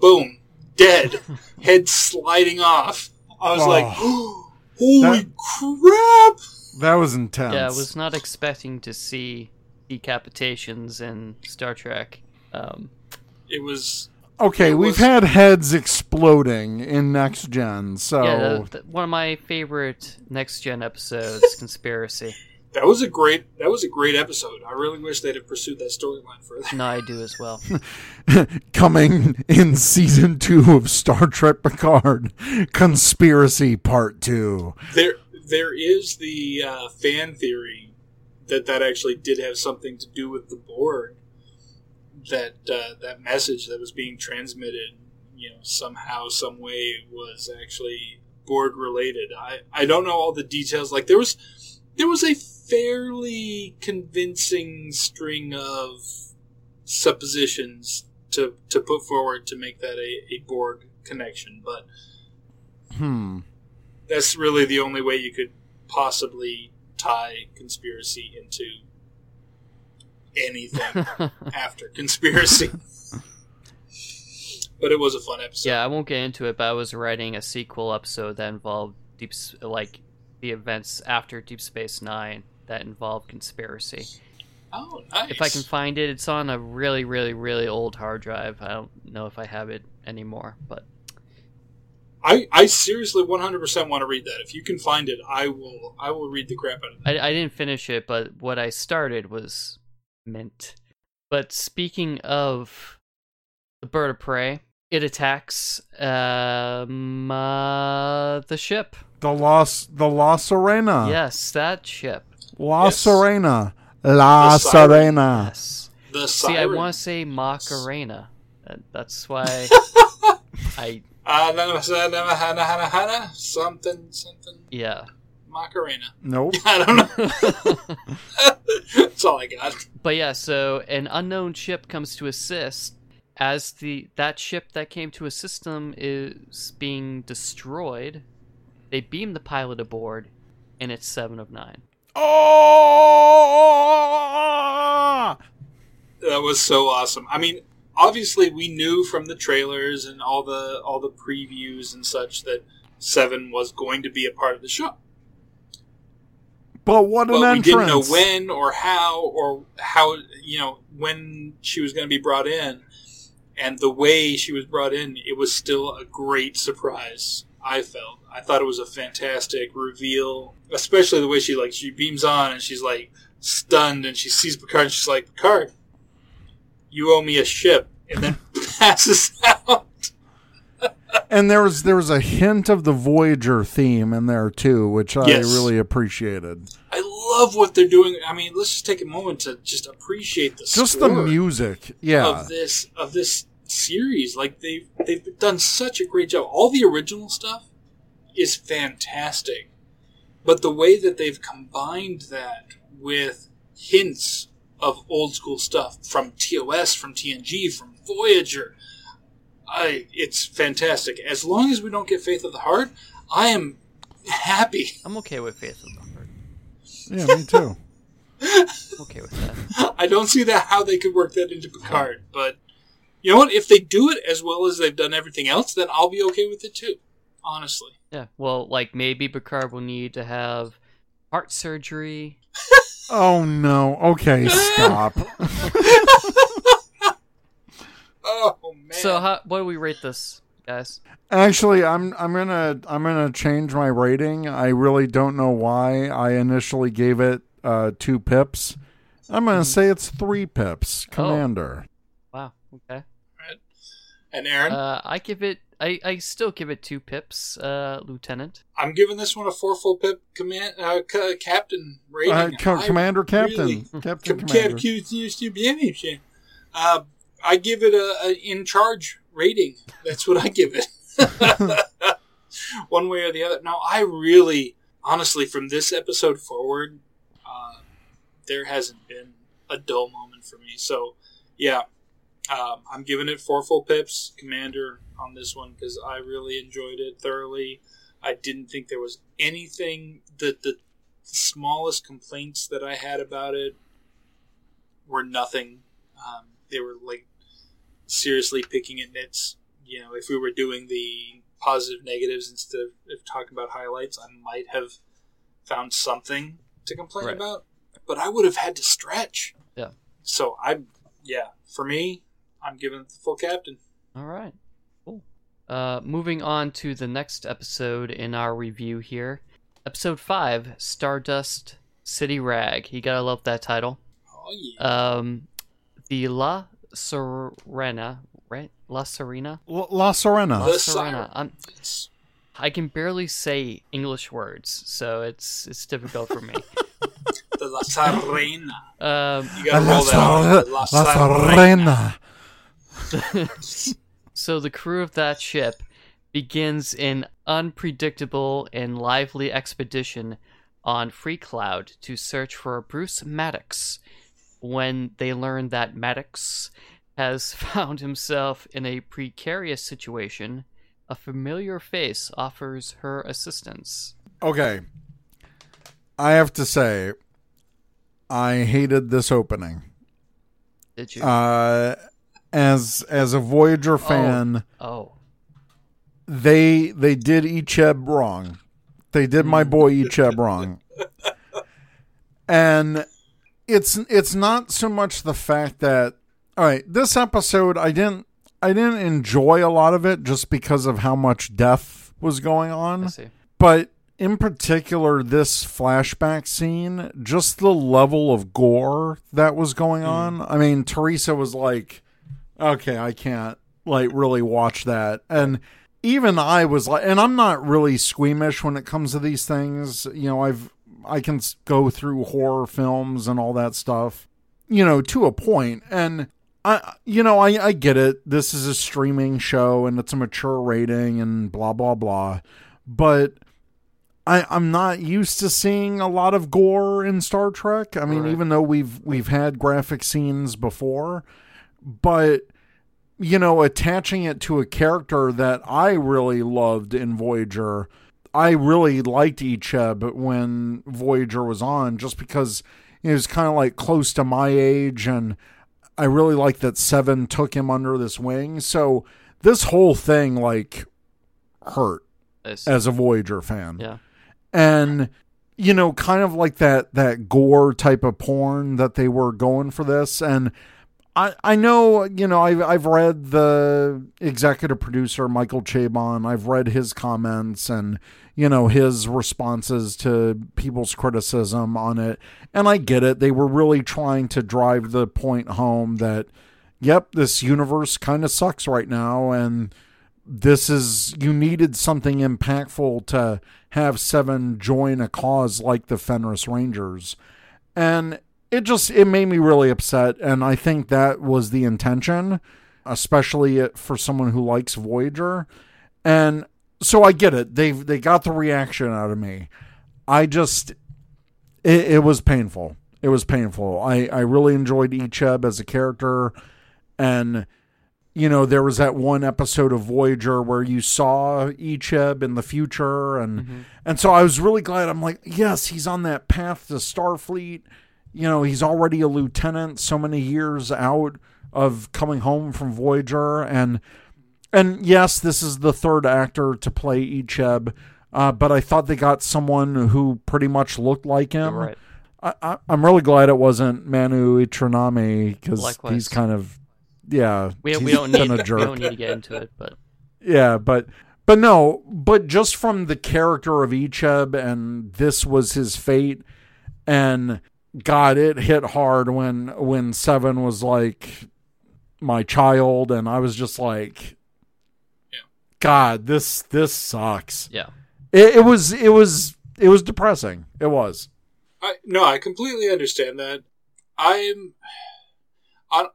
boom, dead, [LAUGHS] head sliding off. I was like, [GASPS] "Holy That- crap!" that was intense. yeah, I was not expecting to see decapitations in Star Trek. Um, It was Okay, we've was- had heads exploding in next gen, so yeah, the, the- one of my favorite next gen episodes, [LAUGHS] Conspiracy. that was a great that was a great episode. I really wish they'd have pursued that storyline further. No, I do as well. [LAUGHS] coming in season two of Star Trek Picard, Conspiracy Part Two. There, there is the uh, fan theory that that actually did have something to do with the Borg. That uh, that message that was being transmitted, you know, somehow, some way, was actually Borg related. I I don't know all the details. Like there was there was a fairly convincing string of suppositions to to put forward to make that a, a Borg connection, but Hmm. that's really the only way you could possibly tie conspiracy into anything [LAUGHS] after conspiracy. [LAUGHS] but it was a fun episode. yeah, I won't get into it, but I was writing a sequel episode that involved deep, like the events after Deep Space Nine that involved conspiracy. Oh, nice. If I can find it, it's on a really, really, really old hard drive. I don't know if I have it anymore, but I, I seriously 100% want to read that. If you can find it, I will I will read the crap out of it. I, I didn't finish it. But what I started was Mint. But speaking of the bird of prey, it attacks um, uh, the ship. The Los the La Serena. Yes, that ship. La yes. Serena. La the Serena. Yes. The See, I want to say Macarena. That's why [LAUGHS] I. Uh, Hana Hana Hana something something. Yeah. Macarena. Nope. [LAUGHS] I don't know. [LAUGHS] That's all I got. But yeah, so an unknown ship comes to assist as the that ship that came to assist them is being destroyed. They beam the pilot aboard, and it's seven of nine. Oh! That was so awesome. I mean, obviously we knew from the trailers and all the all the previews and such that Seven was going to be a part of the show. But what an we entrance! didn't know when or how or how you know when she was going to be brought in, and the way she was brought in, it was still a great surprise. I felt. I thought it was a fantastic reveal, especially the way she like she beams on and she's like stunned and she sees Picard and she's like Picard, you owe me a ship, and then [LAUGHS] passes out. And there was there was a hint of the Voyager theme in there too, which I Yes. really appreciated. I love what they're doing. I mean, let's just take a moment to just appreciate the Just the music, yeah. of this of this series. Like they've they've done such a great job. All the original stuff is fantastic, but the way that they've combined that with hints of old school stuff from TOS, from TNG, from Voyager, I it's fantastic. As long as we don't get Faith of the Heart, I am happy. [LAUGHS] I'm okay with Faith of the Heart. Yeah, me too. Okay with that. [LAUGHS] I don't see that how they could work that into Picard, but you know what? If they do it as well as they've done everything else, then I'll be okay with it too. Honestly, Yeah. Well, like maybe Picard will need to have heart surgery. [LAUGHS] Oh no. Okay, stop. Oh man. So how what do we rate this, guys? Actually, I'm I'm gonna I'm gonna change my rating. I really don't know why I initially gave it uh, two pips. I'm gonna say it's three pips, Commander. Wow. Okay. Right. And Aaron, Uh, I give it. I, I still give it two pips, uh, Lieutenant. I'm giving this one a four full pip command uh, ca- captain rating. Uh, co- I Commander, Captain, really- Captain, Com- Commander. Cap- Uh, I give it a, a in charge rating. That's what I give it. [LAUGHS] One way or the other. Now, I really, honestly, from this episode forward, uh, there hasn't been a dull moment for me. So, yeah, um, I'm giving it four full pips, Commander, on this one because I really enjoyed it thoroughly. I didn't think there was anything that the smallest complaints that I had about it were nothing. Um, they were like seriously picking at nits. You know, if we were doing the positive negatives instead of, of talking about highlights, I might have found something to complain Right. about. But I would have had to stretch. Yeah. So I'm yeah. For me, I'm giving it the full captain. All right. Cool. Uh, moving on to the next episode in our review here. Episode 5 Stardust City Rag. You gotta love that title. Oh yeah. Um, the La Serena, right? La Serena? L- La Serena. La The Serena. I'm, I can barely say English words, so it's it's difficult for me. [LAUGHS] the La Sirena. um, You gotta La, roll that out. Ser- La La Sirena. Serena. [LAUGHS] So the crew of that ship begins an unpredictable and lively expedition on Freecloud to search for Bruce Maddox when they learn that Maddox has [LAUGHS] found himself in a precarious situation. A familiar face offers her assistance. Okay. I have to say, I hated this opening. Did you? Uh, as as a Voyager fan, oh, they they did Icheb wrong. They did my boy Icheb wrong. [LAUGHS] And it's it's not so much the fact that all right, this episode I didn't I didn't enjoy a lot of it just because of how much death was going on. But in particular, this flashback scene, just the level of gore that was going mm. on. I mean, Teresa was like, okay, I can't like really watch that. And even I was like, and I'm not really squeamish when it comes to these things. You know, I've, I can go through horror films and all that stuff, you know, to a point. And I, you know, I, I get it. This is a streaming show and it's a mature rating and blah, blah, blah. But I, I'm not used to seeing a lot of gore in Star Trek. I mean, Right. even though we've we've had graphic scenes before, but you know, attaching it to a character that I really loved in Voyager, I really liked Icheb when Voyager was on, just because he was kind of like close to my age, and I really liked that Seven took him under this wing. So this whole thing like hurt as a Voyager fan yeah. and you know kind of like that that gore type of porn that they were going for this and I, I know you know I've, I've read the executive producer Michael Chabon. I've read his comments and you know his responses to people's criticism on it. And I get it. They were really trying to drive the point home that yep this universe kind of sucks right now. And this is you needed something impactful to have seven join a cause like the Fenris Rangers. And it just it made me really upset and I think that was the intention, especially for someone who likes Voyager. And so I get it. They they got the reaction out of me. I just it, it was painful. It was painful. I I really enjoyed Icheb as a character and you know, there was that one episode of Voyager where you saw Icheb in the future, and mm-hmm. and so I was really glad. I'm like, yes, he's on that path to Starfleet. You know, he's already a lieutenant, so many years out of coming home from Voyager, and and yes, this is the third actor to play Icheb, uh, but I thought they got someone who pretty much looked like him. Right. I, I, I'm really glad it wasn't Manu Intiraymi because he's kind of yeah. We, we don't need a jerk. we don't need to get into it, but Yeah, but but no, but just from the character of Icheb and this was his fate and God, it hit hard when when Seven was like my child and I was just like Yeah. God, this this sucks. yeah. It, it was it was it was depressing. It was. I, no, I completely understand that. I'm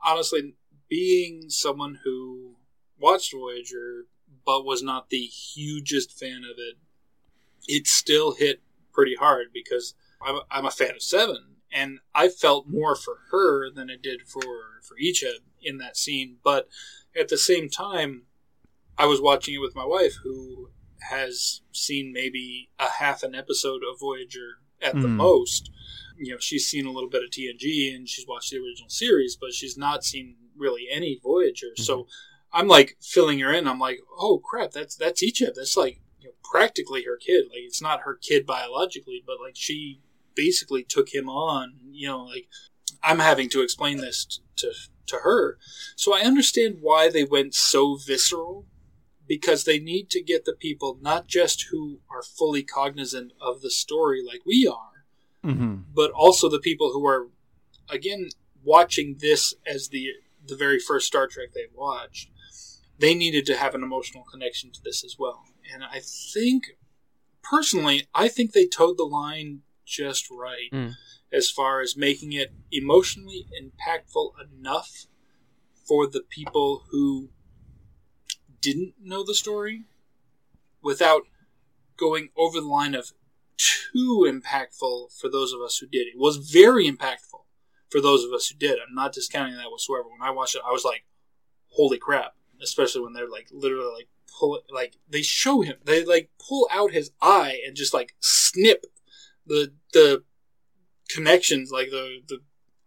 honestly being someone who watched Voyager but was not the hugest fan of it. It still hit pretty hard because I'm a, I'm a fan of Seven, and I felt more for her than I did for for Icheb in that scene. But at the same time, I was watching it with my wife, who has seen maybe a half an episode of Voyager at the Mm. most. You know, she's seen a little bit of TNG and she's watched the original series, but she's not seen really any Voyager. So I'm like filling her in. I'm like, oh crap, that's that's Icheb. That's like you know, practically her kid. Like it's not her kid biologically, but like she basically took him on. You know, like I'm having to explain this t- to to her. So I understand why they went so visceral because they need to get the people not just who are fully cognizant of the story like we are, Mm-hmm. but also the people who are again watching this as the the very first Star Trek they watched. They needed to have an emotional connection to this as well. And I think personally, I think they toed the line just right Mm. as far as making it emotionally impactful enough for the people who didn't know the story without going over the line of too impactful for those of us who did. It was very impactful for those of us who did. I'm not discounting that whatsoever. When I watched it, I was like, "Holy crap!" Especially when they're like literally like pull it, like they show him, they like pull out his eye and just like snip the the connections, like the the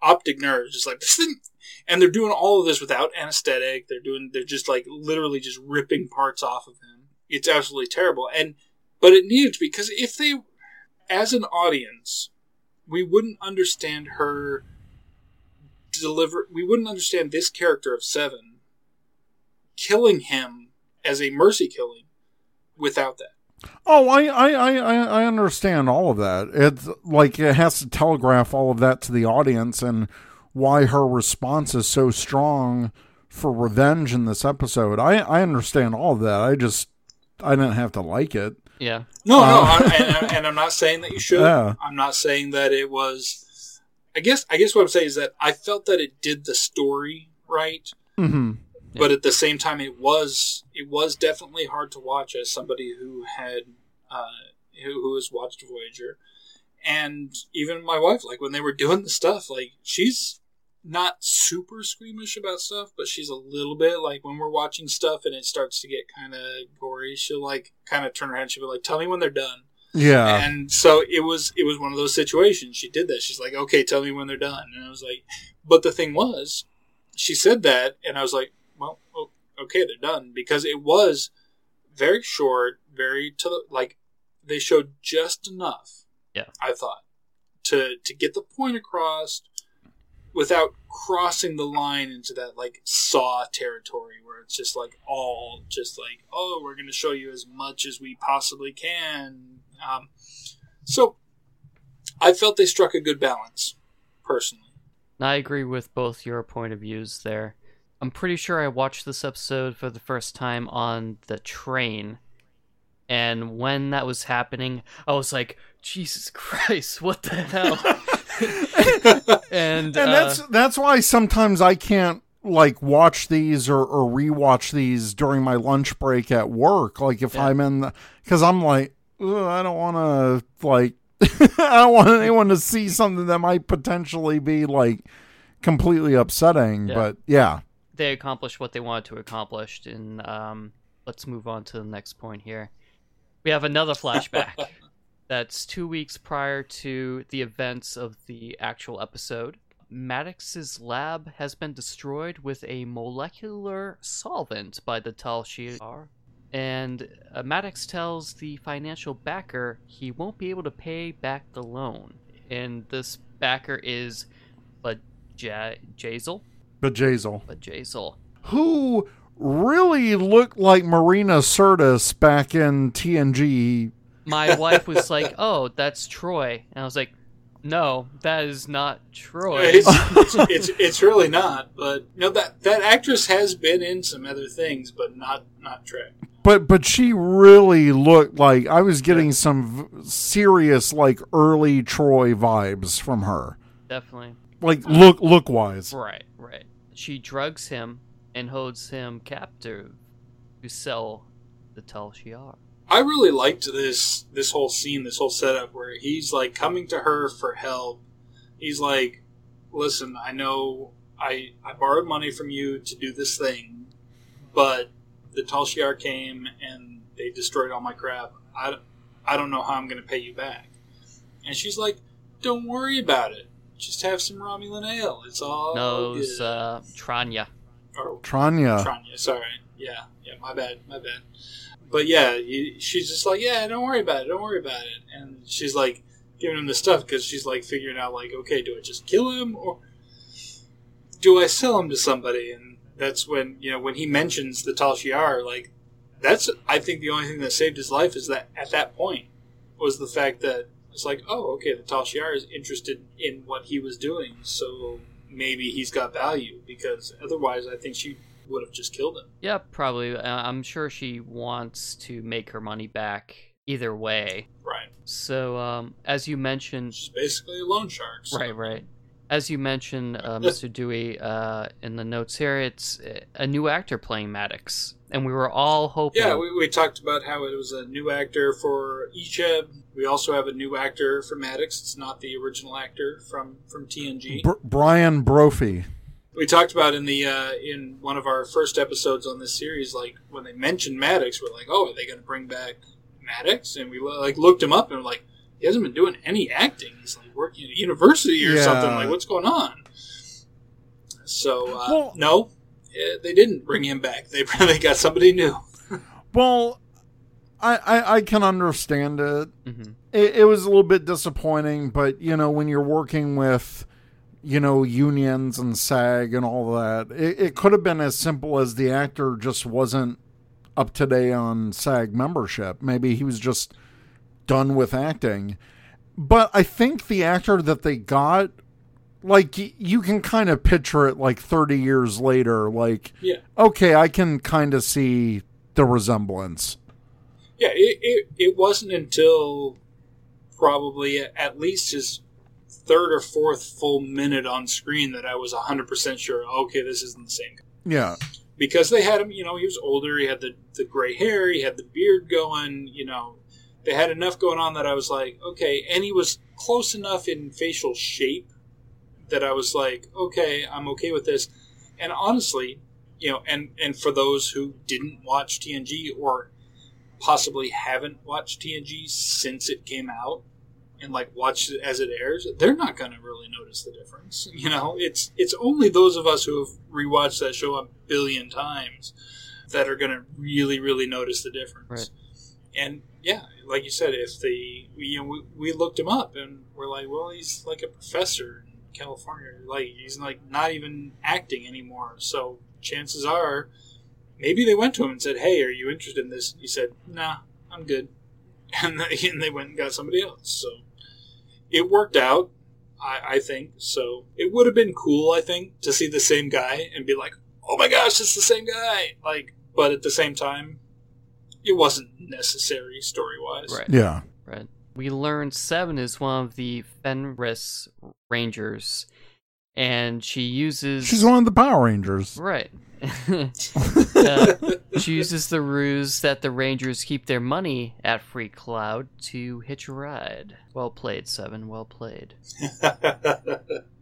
optic nerves, just like this [LAUGHS] thing. And they're doing all of this without anesthetic. They're doing, they're just like literally just ripping parts off of him. It's absolutely terrible. And, but it needed to because if they, as an audience, we wouldn't understand her deliver, we wouldn't understand this character of Seven killing him as a mercy killing without that. Oh, I, I, I, I I understand all of that. It's like it has to telegraph all of that to the audience and why her response is so strong for revenge in this episode. I, I understand all of that. I just I didn't have to like it. Yeah. No, no, Uh, I, and, and I'm not saying that you should. Yeah. I'm not saying that it was. I guess I guess what I'm saying is that I felt that it did the story right, but at the same time, it was it was definitely hard to watch as somebody who had uh, who who has watched Voyager, and even my wife, like when they were doing the stuff, like she's not super squeamish about stuff, but she's a little bit like when we're watching stuff and it starts to get kind of gory, she'll like kind of turn her head. and She'll be like, "Tell me when they're done." Yeah. And so it was it was one of those situations. She did that. She's like, "Okay, tell me when they're done." And I was like, "But the thing was, she said that, and I was like, well, o- okay, they're done because it was very short, very to the like they showed just enough. Yeah. I thought to to get the point across without crossing the line into that like saw territory where it's just like all just like oh we're going to show you as much as we possibly can um, so i felt they struck a good balance personally I agree with both your point of views there. I'm pretty sure I watched this episode for the first time on the train. And when that was happening, I was like, Jesus [LAUGHS] Christ, what the hell? [LAUGHS] and and uh, that's that's why sometimes I can't like watch these or, or rewatch these during my lunch break at work. Like if Yeah. I'm in, because I'm like, I don't want to like, [LAUGHS] I don't want anyone to see something that might potentially be like completely upsetting. Yeah. But yeah, they accomplished what they wanted to accomplish. And um, let's move on to the next point here. We have another flashback. [LAUGHS] That's two weeks prior to the events of the actual episode. Maddox's lab has been destroyed with a molecular solvent by the Tal Shiar. And uh, Maddox tells the financial backer he won't be able to pay back the loan. And this backer is but Jazel, Bjayzl. who really looked like Marina Sirtis back in TNG. my [LAUGHS] wife was like, "Oh, that's Troi," and I was like, "No, that is not Troi." it's, [LAUGHS] it's, it's, it's really not but no that that actress has been in some other things but not not Trek But but she really looked like I was getting some v- serious like early Troi vibes from her. Definitely. Like look look wise. Right, right. She drugs him and holds him captive to sell the Tal Shiar. I really liked this this whole scene, this whole setup where he's like coming to her for help. He's like, "Listen, I know I I borrowed money from you to do this thing, but the Tal Shiar came and they destroyed all my crap. I, I don't know how I'm going to pay you back." And she's like, "Don't worry about it. Just have some Romulan ale. It's all No, it good." was uh, Tranya. Or Tranya. Tranya, sorry. Yeah, yeah, my bad, my bad. But yeah, he, she's just like, yeah, don't worry about it, don't worry about it. And she's like giving him the stuff because she's like figuring out, like, okay, do I just kill him or do I sell him to somebody? And that's when, you know, when he mentions the Tal Shiar, like, that's, I think, the only thing that saved his life is that at that point was the fact that it's like, oh, okay, the Tal Shiar is interested in what he was doing, so maybe he's got value because otherwise I think she would have just killed him. Yeah, probably. Uh, I'm sure she wants to make her money back either way. Right. So, um, as you mentioned, She's basically a loan shark. so- Right, right. As you mentioned, uh, Mr. Dewey, uh, in the notes here, it's uh, a new actor playing Maddox, and we were all hoping. Yeah, we, we talked about how it was a new actor for Icheb. We also have a new actor for Maddox. It's not the original actor from from TNG. Br- Brian Brophy. we talked about in the uh, in one of our first episodes on this series, like when they mentioned Maddox, we're like, oh, are they going to bring back Maddox? And we like looked him up and we're like, he hasn't been doing any acting. He's like working at a university or Yeah. something. Like, what's going on? So uh, Well- no, eh, they didn't bring him back. They [LAUGHS] they got somebody new. Well, I, I, I can understand it. hmm it. It was a little bit disappointing, but you know, when you're working with, you know, unions and SAG and all that, it, it could have been as simple as the actor just wasn't up to date on SAG membership. Maybe he was just done with acting. But I think the actor that they got, like, you can kind of picture it like 30 years later. Like, Yeah. okay, I can kind of see the resemblance. Yeah, it, it, it wasn't until probably at least his third or fourth full minute on screen that I was 100% sure, okay, this isn't the same guy. Yeah. Because they had him, you know, he was older, he had the, the gray hair, he had the beard going, you know, they had enough going on that I was like, okay, and he was close enough in facial shape that I was like, okay, I'm okay with this. And honestly, you know, and, and for those who didn't watch TNG or possibly haven't watched TNG since it came out and like watched it as it airs, they're not going to really notice the difference. You know, it's it's only those of us who have rewatched that show a billion times that are going to really really notice the difference. Right. And yeah, like you said, if the you know we, we looked him up and we're like, well, he's like a professor in California, like he's like not even acting anymore. So chances are maybe they went to him and said, "Hey, are you interested in this?" He said, "Nah, I'm good," [LAUGHS] and they, and they went and got somebody else. So it worked out, I, I think. So it would have been cool, I think, to see the same guy and be like, "Oh my gosh, it's the same guy!" Like, but at the same time, it wasn't necessary story wise. Right. Yeah. Right. We learned Seven is one of the Fenris Rangers, and she uses. She's one of the Power Rangers. Right. [LAUGHS] Uh, she uses the ruse that the Rangers keep their money at Freecloud to hitch a ride. Well played, Seven. Well played. [LAUGHS]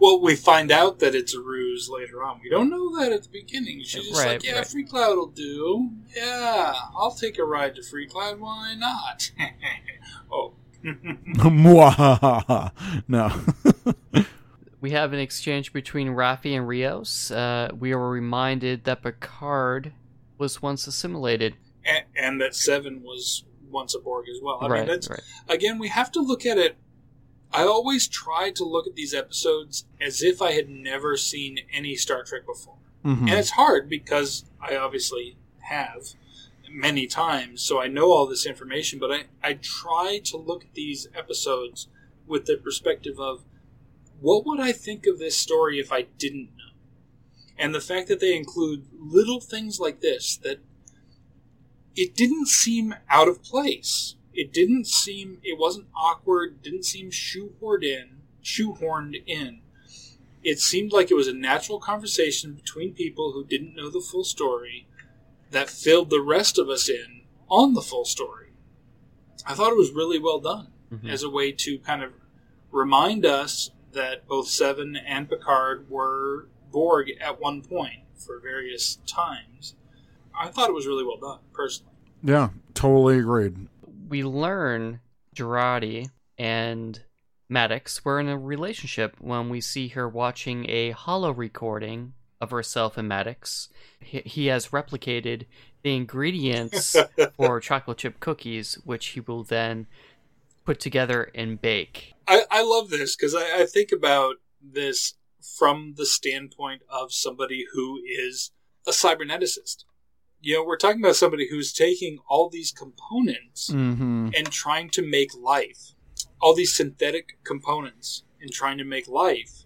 well, we find out that it's a ruse later on. We don't know that at the beginning. She's just Right, like, "Yeah, right. Freecloud will do. Yeah, I'll take a ride to Freecloud. Why not?" [LAUGHS] oh, [LAUGHS] Mwahaha. no. [LAUGHS] We have an exchange between Raffi and Rios. Uh, we are reminded that Picard was once assimilated. and, and that Seven was once a Borg as well. I right, mean, that's right. again, we have to look at it. I always try to look at these episodes as if I had never seen any Star Trek before. Mhm. And it's hard because I obviously have many times, so I know all this information, but I, I try to look at these episodes with the perspective of what would I think of this story if I didn't know? And the fact that they include little things like this that it didn't seem out of place. It didn't seem it wasn't awkward, didn't seem shoehorned in, shoehorned in it seemed like it was a natural conversation between people who didn't know the full story that filled the rest of us in on the full story. I thought it was really well done Mhm. as a way to kind of remind us that both Seven and Picard were Borg at one point for various times. I thought it was really well done, personally. Yeah, totally agreed. We learn Jurati and Maddox were in a relationship when we see her watching a holo recording of herself and Maddox. He, he has replicated the ingredients [LAUGHS] for chocolate chip cookies, which he will then put together and bake. I, I love this because I, I think about this from the standpoint of somebody who is a cyberneticist. You know, we're talking about somebody who's taking all these components Mm-hmm. and trying to make life, all these synthetic components and trying to make life.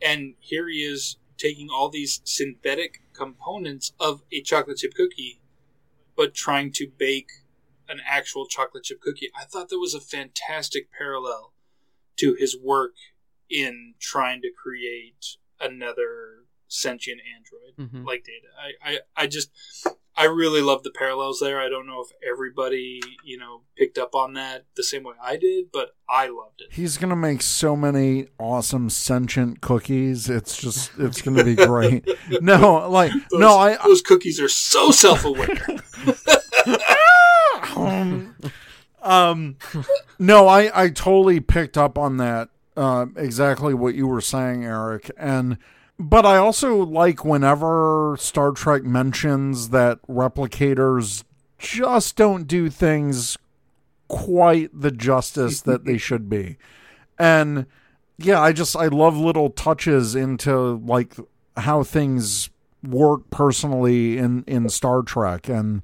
And here he is taking all these synthetic components of a chocolate chip cookie, but trying to bake an actual chocolate chip cookie. I thought that was a fantastic parallel to his work in trying to create another sentient android Mhm. like Data. I, I, I just I really love the parallels there. I don't know if everybody, you know, picked up on that the same way I did, but I loved it. He's gonna make so many awesome sentient cookies. It's just it's gonna be [LAUGHS] great. No, like Those, no, I those cookies are so self-aware. [LAUGHS] [LAUGHS] um, um no, I I totally picked up on that. Uh, exactly what you were saying, Eric, and But I also like whenever Star Trek mentions that replicators just don't do things quite the justice that they should be. And yeah, I just I love little touches into like how things work personally in in Star Trek and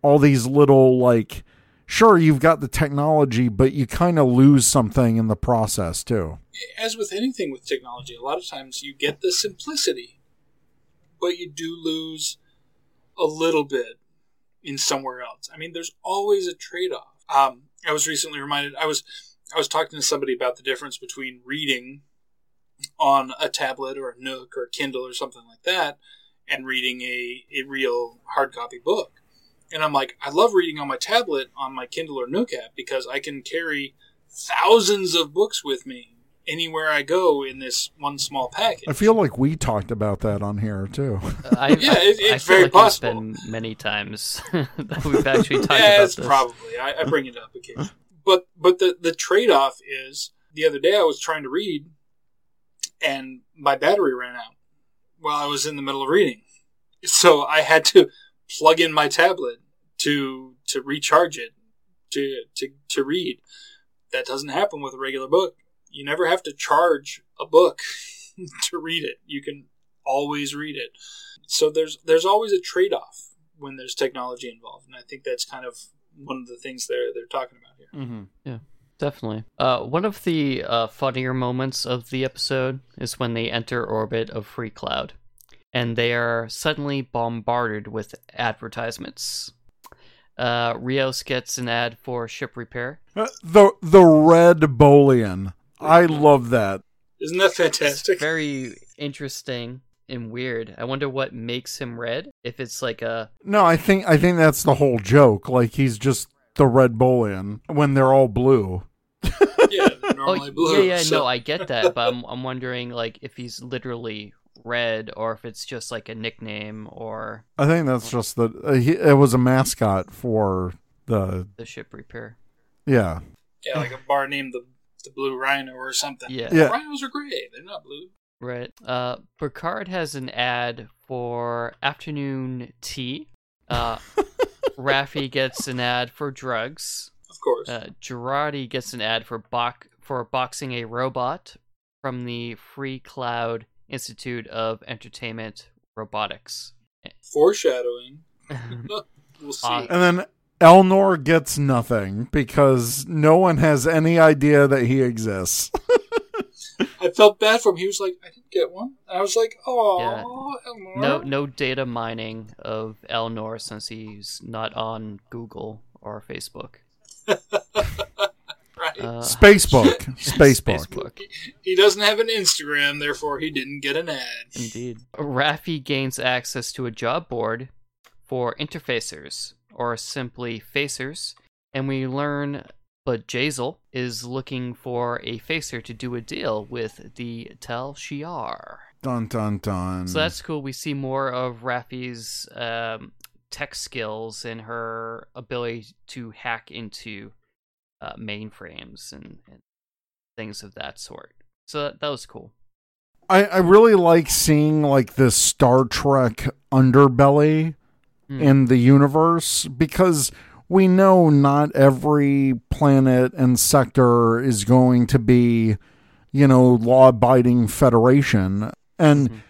all these little like sure you've got the technology but you kind of lose something in the process too. As with anything with technology, a lot of times you get the simplicity, but you do lose a little bit in somewhere else. I mean, there's always a trade off. Um, I was recently reminded. I was I was talking to somebody about the difference between reading on a tablet or a Nook or a Kindle or something like that, and reading a, a real hard copy book. And I'm like, I love reading on my tablet on my Kindle or Nook app because I can carry thousands of books with me anywhere I go in this one small package. I feel like we talked about that on here too. Uh, [LAUGHS] I, Yeah, it- I, I it's feel very like possible. It's been many times [LAUGHS] that we've actually talked yeah, about it's this. probably. I, I bring it up [LAUGHS] occasionally. But but the the trade off is the other day I was trying to read, and my battery ran out while I was in the middle of reading, so I had to plug in my tablet to to recharge it to to to read. That doesn't happen with a regular book. You never have to charge a book [LAUGHS] to read it. You can always read it. So there's there's always a trade off when there's technology involved, and I think that's kind of one of the things they're they're talking about here. Mm-hmm. Yeah, definitely. Uh, one of the uh, funnier moments of the episode is when they enter orbit of Freecloud, and they are suddenly bombarded with advertisements. Uh, Rios gets an ad for ship repair. Uh, the the red Bolian. I love that. Isn't that It's fantastic? very interesting and weird. I wonder what makes him red. If it's like a No, I think I think that's the whole joke. Like he's just the red Bolian when they're all blue. yeah, [LAUGHS] they're oh blue. yeah yeah so- no I get that, but I'm I'm wondering like if he's literally red or if it's just like a nickname or I think that's just the uh, he, it was a mascot for the the ship repair. yeah. yeah, like a bar named the the Blue Rhino or something. Yeah. Yeah. Rhinos are gray; they're not blue. Right. Uh, Picard has an ad for afternoon tea. Uh, [LAUGHS] Raffi gets an ad for drugs. Of course. Uh, Jurati gets an ad for box for boxing a robot from the Freecloud Institute of Entertainment Robotics. Foreshadowing. [LAUGHS] [LAUGHS] We'll see. Uh, And then Elnor gets nothing because no one has any idea that he exists. [LAUGHS] I felt bad for him. He was like, "I didn't get one." And I was like, "Oh, Yeah. No, no data mining of Elnor since he's not on Google or Facebook. Right." Uh, Spacebook. [LAUGHS] Spacebook. Facebook. he doesn't have an Instagram, therefore he didn't get an ad. Indeed. Raffi gains access to a job board for interfacers, or simply facers, and we learn Bjayzl is looking for a facer to do a deal with the Tal Shiar. Dun dun dun. So that's cool. We see more of Raffi's um, tech skills and her ability to hack into uh, mainframes and, and things of that sort. So that, that was cool. I, I really like seeing like this Star Trek underbelly Mm. in the universe because we know not every planet and sector is going to be, you know, law abiding federation. And Mhm.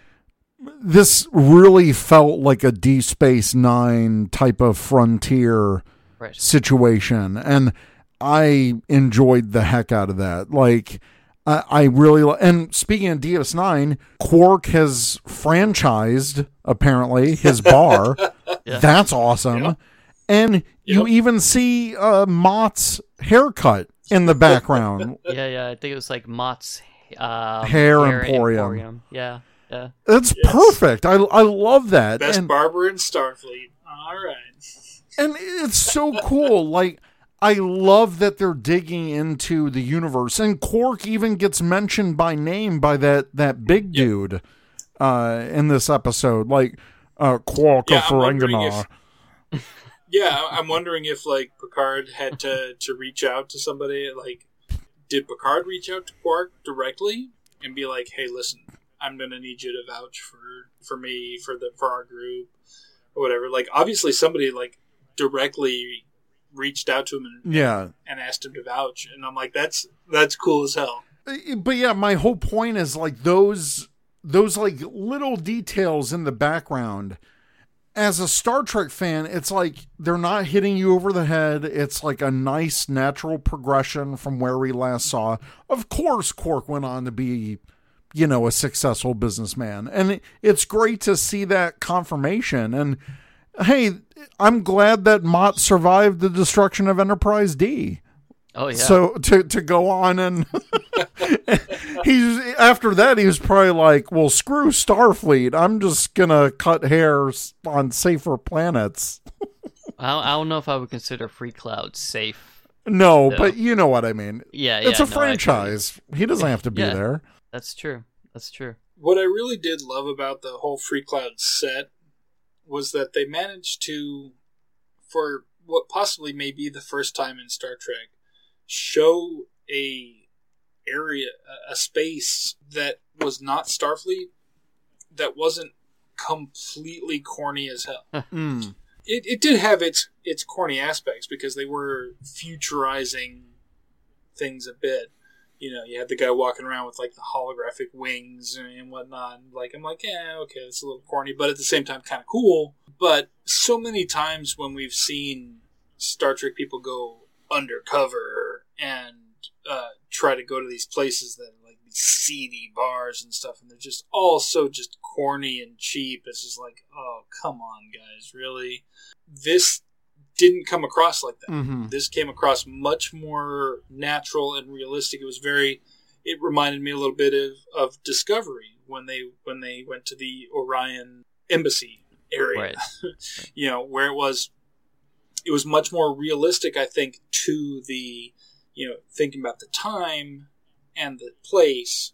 this really felt like a Deep Space Nine type of frontier Right. situation and i enjoyed the heck out of that like i, I really li- and speaking of ds9 quark has franchised apparently his [LAUGHS] bar Yeah. that's awesome Yeah. and you even see uh Mot's haircut in the background [LAUGHS] Yeah, yeah. I think it was like Mot's um, Hair Emporium. Yeah, yeah. that's Yes. perfect i i love that Best and, barber in Starfleet. All right. and it's so cool like i love that they're digging into the universe and quark even gets mentioned by name by that that big Yep. dude uh in this episode like uh quark Yeah, of Ferenginar. [LAUGHS] Yeah, I'm wondering if like Picard had to to reach out to somebody. Like, did Picard reach out to Quark directly and be like, "Hey, listen, I'm gonna need you to vouch for for me for the for our group or whatever. Like obviously somebody like directly reached out to him and, Yeah. and asked him to vouch, and I'm like, that's that's cool as hell. Eh, but yeah, my whole point is like those those like little details in the background. As a Star Trek fan, it's like they're not hitting you over the head. It's like a nice natural progression from where we last saw. Of course, Quark went on to be, you know, a successful businessman. And it's great to see that confirmation. And hey, I'm glad that Mot survived the destruction of Enterprise D. Oh yeah. So to to go on and [LAUGHS] he's after that he was probably like, well, screw Starfleet. I'm just gonna cut hairs on safer planets. [LAUGHS] I, don't, I don't know if I would consider Freecloud safe. No, No. but you know what I mean. Yeah, it's yeah, a no, franchise. He doesn't have to be Yeah. there. That's true. That's true. What I really did love about the whole Freecloud set was that they managed to, for what possibly may be the first time in Star Trek, show a area, a- space that was not Starfleet, that wasn't completely corny as hell. Mm. it, it did have its its corny aspects because they were futurizing things a bit. You know, you had the guy walking around with like the holographic wings and whatnot. Like I'm like, yeah, okay, it's a little corny, but at the same time, kind of cool. But so many times when we've seen Star Trek people go undercover and uh, try to go to these places that are like these seedy bars and stuff, and they're just all so just corny and cheap. It's just like, oh, come on, guys, really? This didn't come across like that. hmm This came across much more natural and realistic. It was very. It reminded me a little bit of, of Discovery when they when they went to the Orion embassy area Right. [LAUGHS] you know where it was it was much more realistic i think to the you know thinking about the time and the place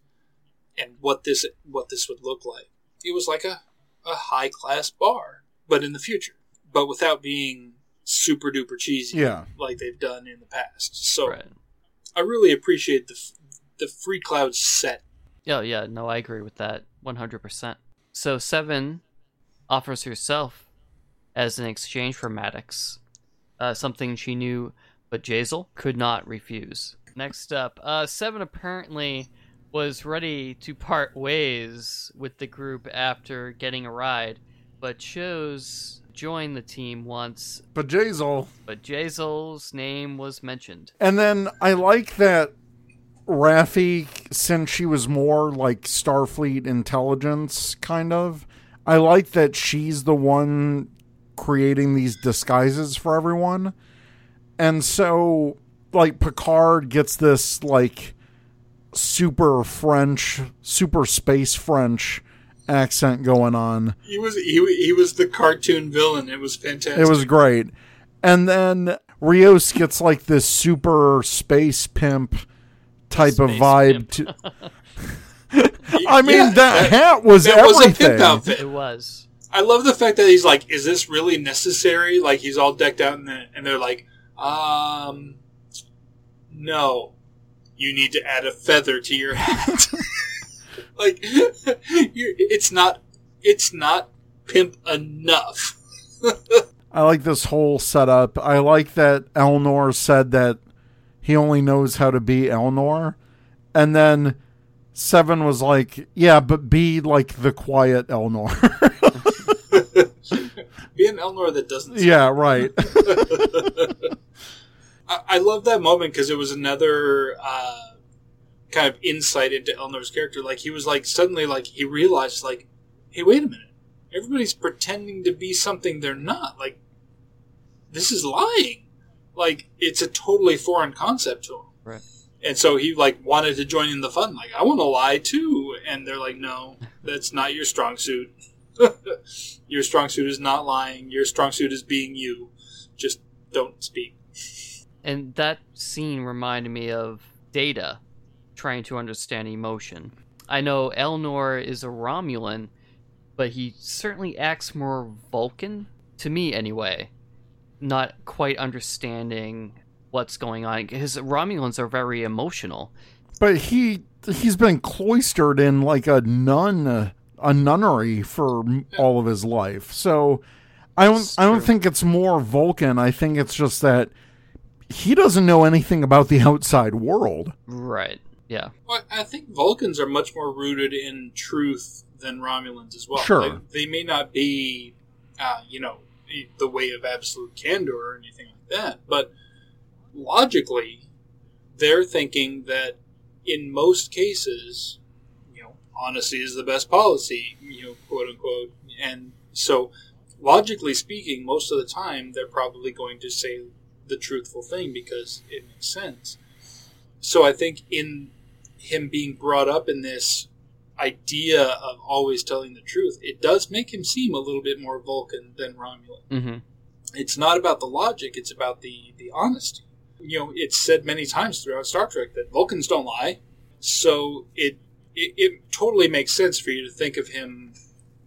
and what this what this would look like it was like a, a high class bar but in the future but without being super duper cheesy Yeah. like they've done in the past so Right. i really appreciate the the Freecloud set Yeah, yeah, no, I agree with that 100%. So Seven offers herself as an exchange for Maddox, uh, something she knew Bjayzl could not refuse. Next up, uh, Seven apparently was ready to part ways with the group after getting a ride, but chose to join the team once, Bjayzl. but Jazel's name was mentioned. And then I like that Raffi, since she was more like Starfleet intelligence, kind of, I like that she's the one creating these disguises for everyone. And so, like, Picard gets this, like, super French, super space French accent going on. he was he, he was the cartoon villain it was fantastic It was great. And then Rios gets like this super space pimp type of vibe. To, [LAUGHS] [LAUGHS] I mean, Yeah, that, hat was that was a everything. pimp outfit It was. I love the fact that he's like, "Is this really necessary?" Like he's all decked out, and, and they're like, "Um, no, you need to add a feather to your hat." [LAUGHS] like, [LAUGHS] you it's not, it's not pimp enough. [LAUGHS] I like this whole setup. I like that Elnor said that he only knows how to be Elnor. And then Seven was like, yeah, but be like the quiet Elnor. [LAUGHS] Be an Elnor that doesn't. yeah, right. I, I love that moment because it was another uh, kind of insight into Elnor's character. Like he was like suddenly like he realized like, hey, wait a minute, everybody's pretending to be something they're not. Like this is lying. Like it's a totally foreign concept to him. Right. And so he like wanted to join in the fun. Like I want to lie too, and they're like, no, that's not your strong suit. [LAUGHS] your strong suit is not lying. Your strong suit is being you. Just don't speak. And that scene reminded me of Data trying to understand emotion. I know Elnor is a Romulan, but he certainly acts more Vulcan, to me anyway. Not quite understanding what's going on. His Romulans are very emotional. But he he's been cloistered in like a nun a nunnery for all of his life. So I don't I don't think it's more Vulcan. I think it's just that he doesn't know anything about the outside world. Right. Yeah. Well, I think Vulcans are much more rooted in truth than Romulans as well. Sure. Like, they may not be, uh, you know, the way of absolute candor or anything like that, but logically, they're thinking that in most cases, you know, honesty is the best policy, you know, quote unquote. And so, logically speaking, most of the time, they're probably going to say the truthful thing because it makes sense. So I think in him being brought up in this idea of always telling the truth, it does make him seem a little bit more Vulcan than Romulan. Mm-hmm. It's not about the logic; it's about the the honesty. You know, it's said many times throughout Star Trek that Vulcans don't lie, so it it, it totally makes sense for you to think of him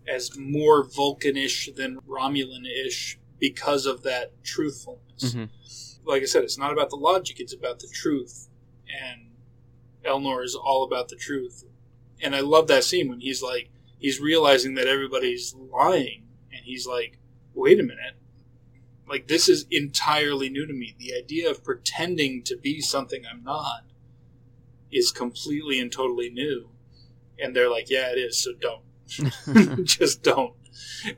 as more Vulcanish than Romulan-ish because of that truthfulness Mm-hmm. like I said, it's not about the logic; it's about the truth. And Elnor is all about the truth. And I love that scene when he's like, he's realizing that everybody's lying, and he's like, "Wait a minute! Like this is entirely new to me. The idea of pretending to be something I'm not is completely and totally new." And they're like, "Yeah, it is. So don't, [LAUGHS] [LAUGHS] just don't."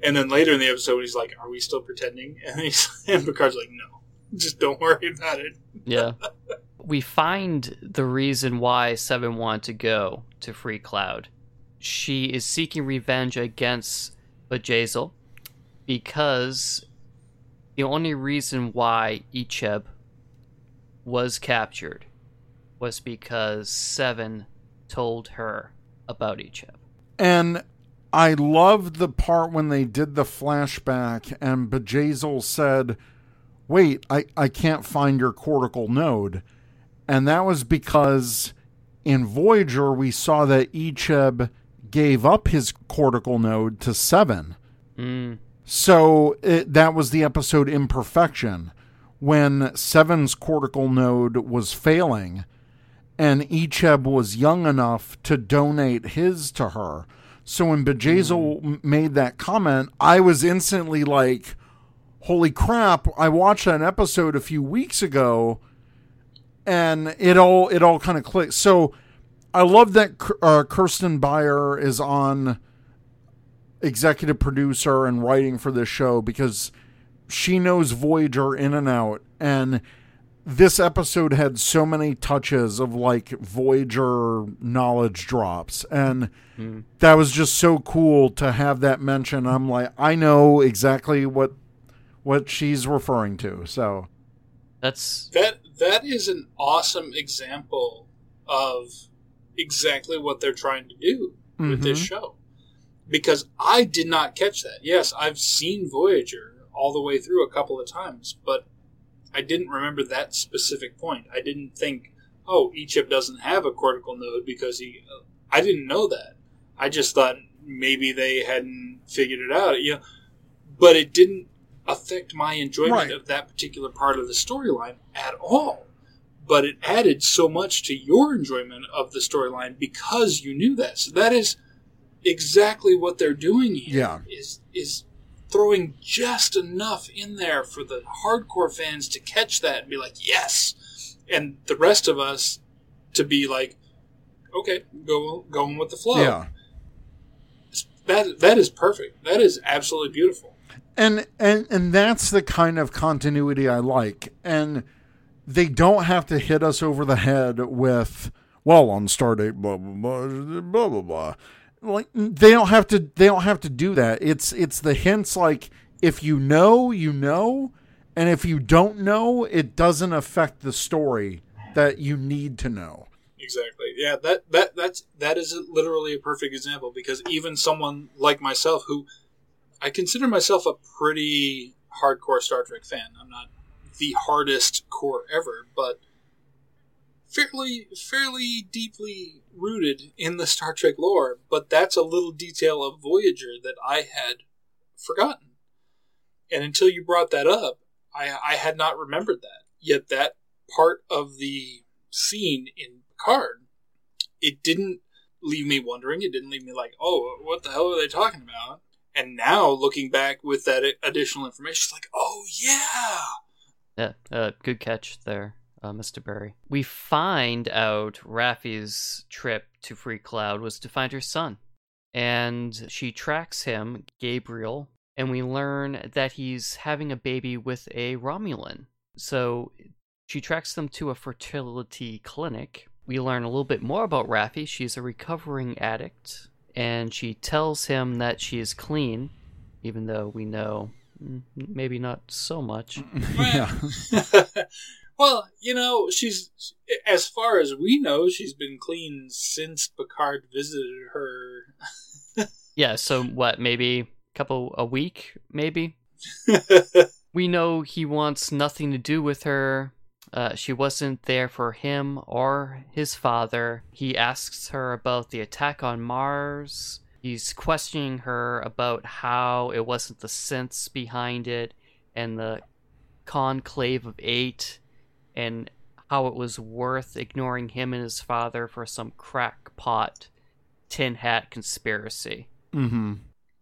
And then later in the episode, he's like, "Are we still pretending?" And he's [LAUGHS] and Picard's like, "No." just don't worry about it. Yeah. We find the reason why Seven wanted to go to Freecloud. She is seeking revenge against Bjayzl because the only reason why Icheb was captured was because Seven told her about Icheb. And I loved the part when they did the flashback and Bjayzl said, Wait, I, I can't find your cortical node. And that was because in Voyager we saw that Icheb gave up his cortical node to Seven. Mm, So it, that was the episode Imperfection when Seven's cortical node was failing and Icheb was young enough to donate his to her. So when Bjayzl m made that comment, I was instantly like, holy crap, I watched an episode a few weeks ago and it all it all kind of clicked. So I love that uh, Kirsten Beyer is on executive producer and writing for this show because she knows Voyager in and out. And this episode had so many touches of like Voyager knowledge drops. And that was just so cool to have that mention. I'm like, I know exactly what what she's referring to. So that's That that is an awesome example of exactly what they're trying to do with this Mhm. show. Because I did not catch that. Yes, I've seen Voyager all the way through a couple of times, but I didn't remember that specific point. I didn't think, oh, Icheb doesn't have a cortical node because he. I didn't know that. I just thought maybe they hadn't figured it out. You know, but it didn't affect my enjoyment Right. of that particular part of the storyline at all. But it added so much to your enjoyment of the storyline because you knew that. So that is exactly what they're doing here. Yeah. Is is throwing just enough in there for the hardcore fans to catch that and be like, yes, and the rest of us to be like, okay, go going with the flow. yeah. That that is perfect. That is absolutely beautiful. And and and that's the kind of continuity I like. And they don't have to hit us over the head with well on Stardate blah blah blah blah blah blah. Like they don't have to they don't have to do that. It's it's the hints like if you know, you know, and if you don't know, it doesn't affect the story that you need to know. Exactly. Yeah, that that that's that is literally a perfect example because even someone like myself who I consider myself a pretty hardcore Star Trek fan. I'm not the hardest core ever, but fairly fairly deeply rooted in the Star Trek lore, but that's a little detail of Voyager that I had forgotten. And until you brought that up, I I had not remembered that. Yet that part of the scene in Picard it didn't leave me wondering. It didn't leave me like, oh, what the hell are they talking about? And now looking back with that additional information, it's like, oh yeah, Yeah, uh, good catch there, uh, Mr. Berry. We find out Raffi's trip to Freecloud was to find her son. And she tracks him, Gabriel, and we learn that he's having a baby with a Romulan. So she tracks them to a fertility clinic. We learn a little bit more about Raffi. She's a recovering addict, and she tells him that she is clean, even though we know mm, maybe not so much. [LAUGHS] yeah. [LAUGHS] well, you know, she's as far as we know, she's been clean since Picard visited her. [LAUGHS] Yeah, so what, maybe a couple a week, maybe? we know he wants nothing to do with her. Uh, she wasn't there for him or his father. He asks her about the attack on Mars. He's questioning her about how it wasn't the sense behind it and the conclave of eight and how it was worth ignoring him and his father for some crackpot tin hat conspiracy. Mm-hmm.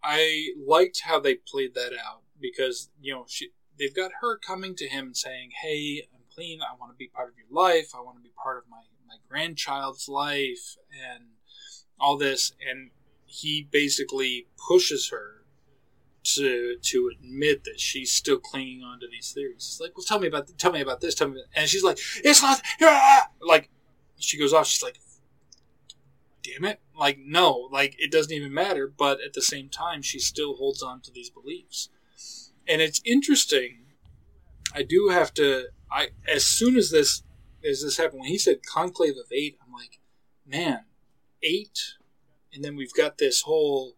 I liked how they played that out because you know she they've got her coming to him and saying, "Hey, I'm clean. I want to be part of your life. I want to be part of my my grandchild's life and all this." And he basically pushes her to to admit that she's still clinging on to these theories. It's like, "Well, tell me about tell me about this. Tell me," and she's like, "It's not." Ah! Like she goes off. She's like, damn it. Like, no, like, it doesn't even matter, but at the same time, she still holds on to these beliefs. And it's interesting. I do have to, I, as soon as this, as this happened, when he said conclave of eight, I'm like, man, eight? And then we've got this whole,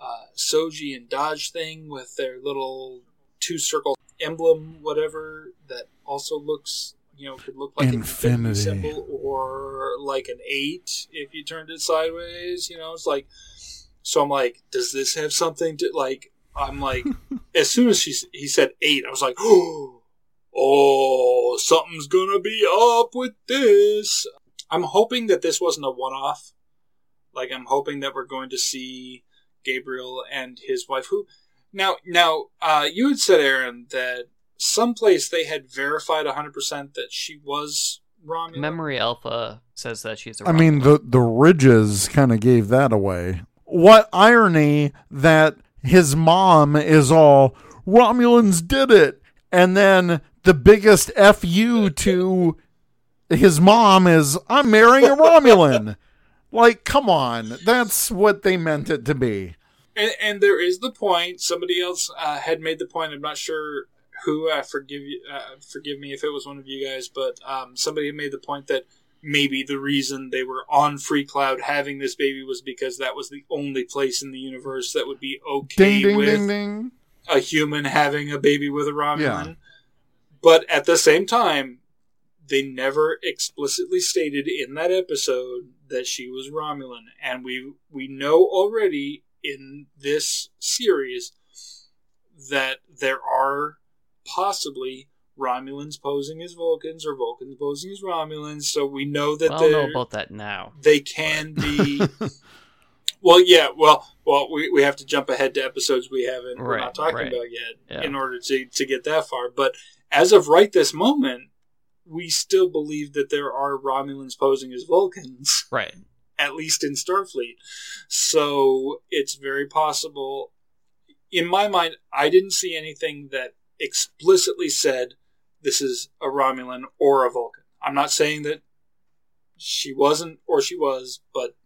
uh, Soji and Dahj thing with their little two circle emblem, whatever, that also looks you know, could look like Infinity. an infinity symbol or like an eight if you turned it sideways. You know, it's like. So I'm like, does this have something to like? I'm like, [LAUGHS] as soon as she he said eight, I was like, [GASPS] oh, oh, something's gonna be up with this. I'm hoping that this wasn't a one-off. Like, I'm hoping that we're going to see Gabriel and his wife, who now now uh, you had said, Aaron, that someplace they had verified 100% that she was Romulan. Memory Alpha says that she's a I mean, the the ridges kind of gave that away. What irony that his mom is all Romulans did it, and then the biggest fu to his mom is I'm marrying a Romulan. [LAUGHS] like, come on, that's what they meant it to be. And, and there is the point. Somebody else uh, had made the point. I'm not sure who. Uh, forgive you. Uh, forgive me if it was one of you guys, but um, somebody made the point that maybe the reason they were on Freecloud having this baby was because that was the only place in the universe that would be okay Ding ding with ding a human having a baby with a Romulan. Yeah. But at the same time, they never explicitly stated in that episode that she was Romulan, and we we know already in this series that there are possibly Romulans posing as Vulcans or Vulcans posing as Romulans. So we know that I don't know about that now. they can be. [LAUGHS] well, yeah. Well, well, we, we have to jump ahead to episodes we haven't we're not talking right. about yet Yeah. in order to to get that far. But as of right this moment, we still believe that there are Romulans posing as Vulcans, Right. at least in Starfleet. So it's very possible. In my mind, I didn't see anything that explicitly said this is a Romulan or a Vulcan. I'm not saying that she wasn't or she was, but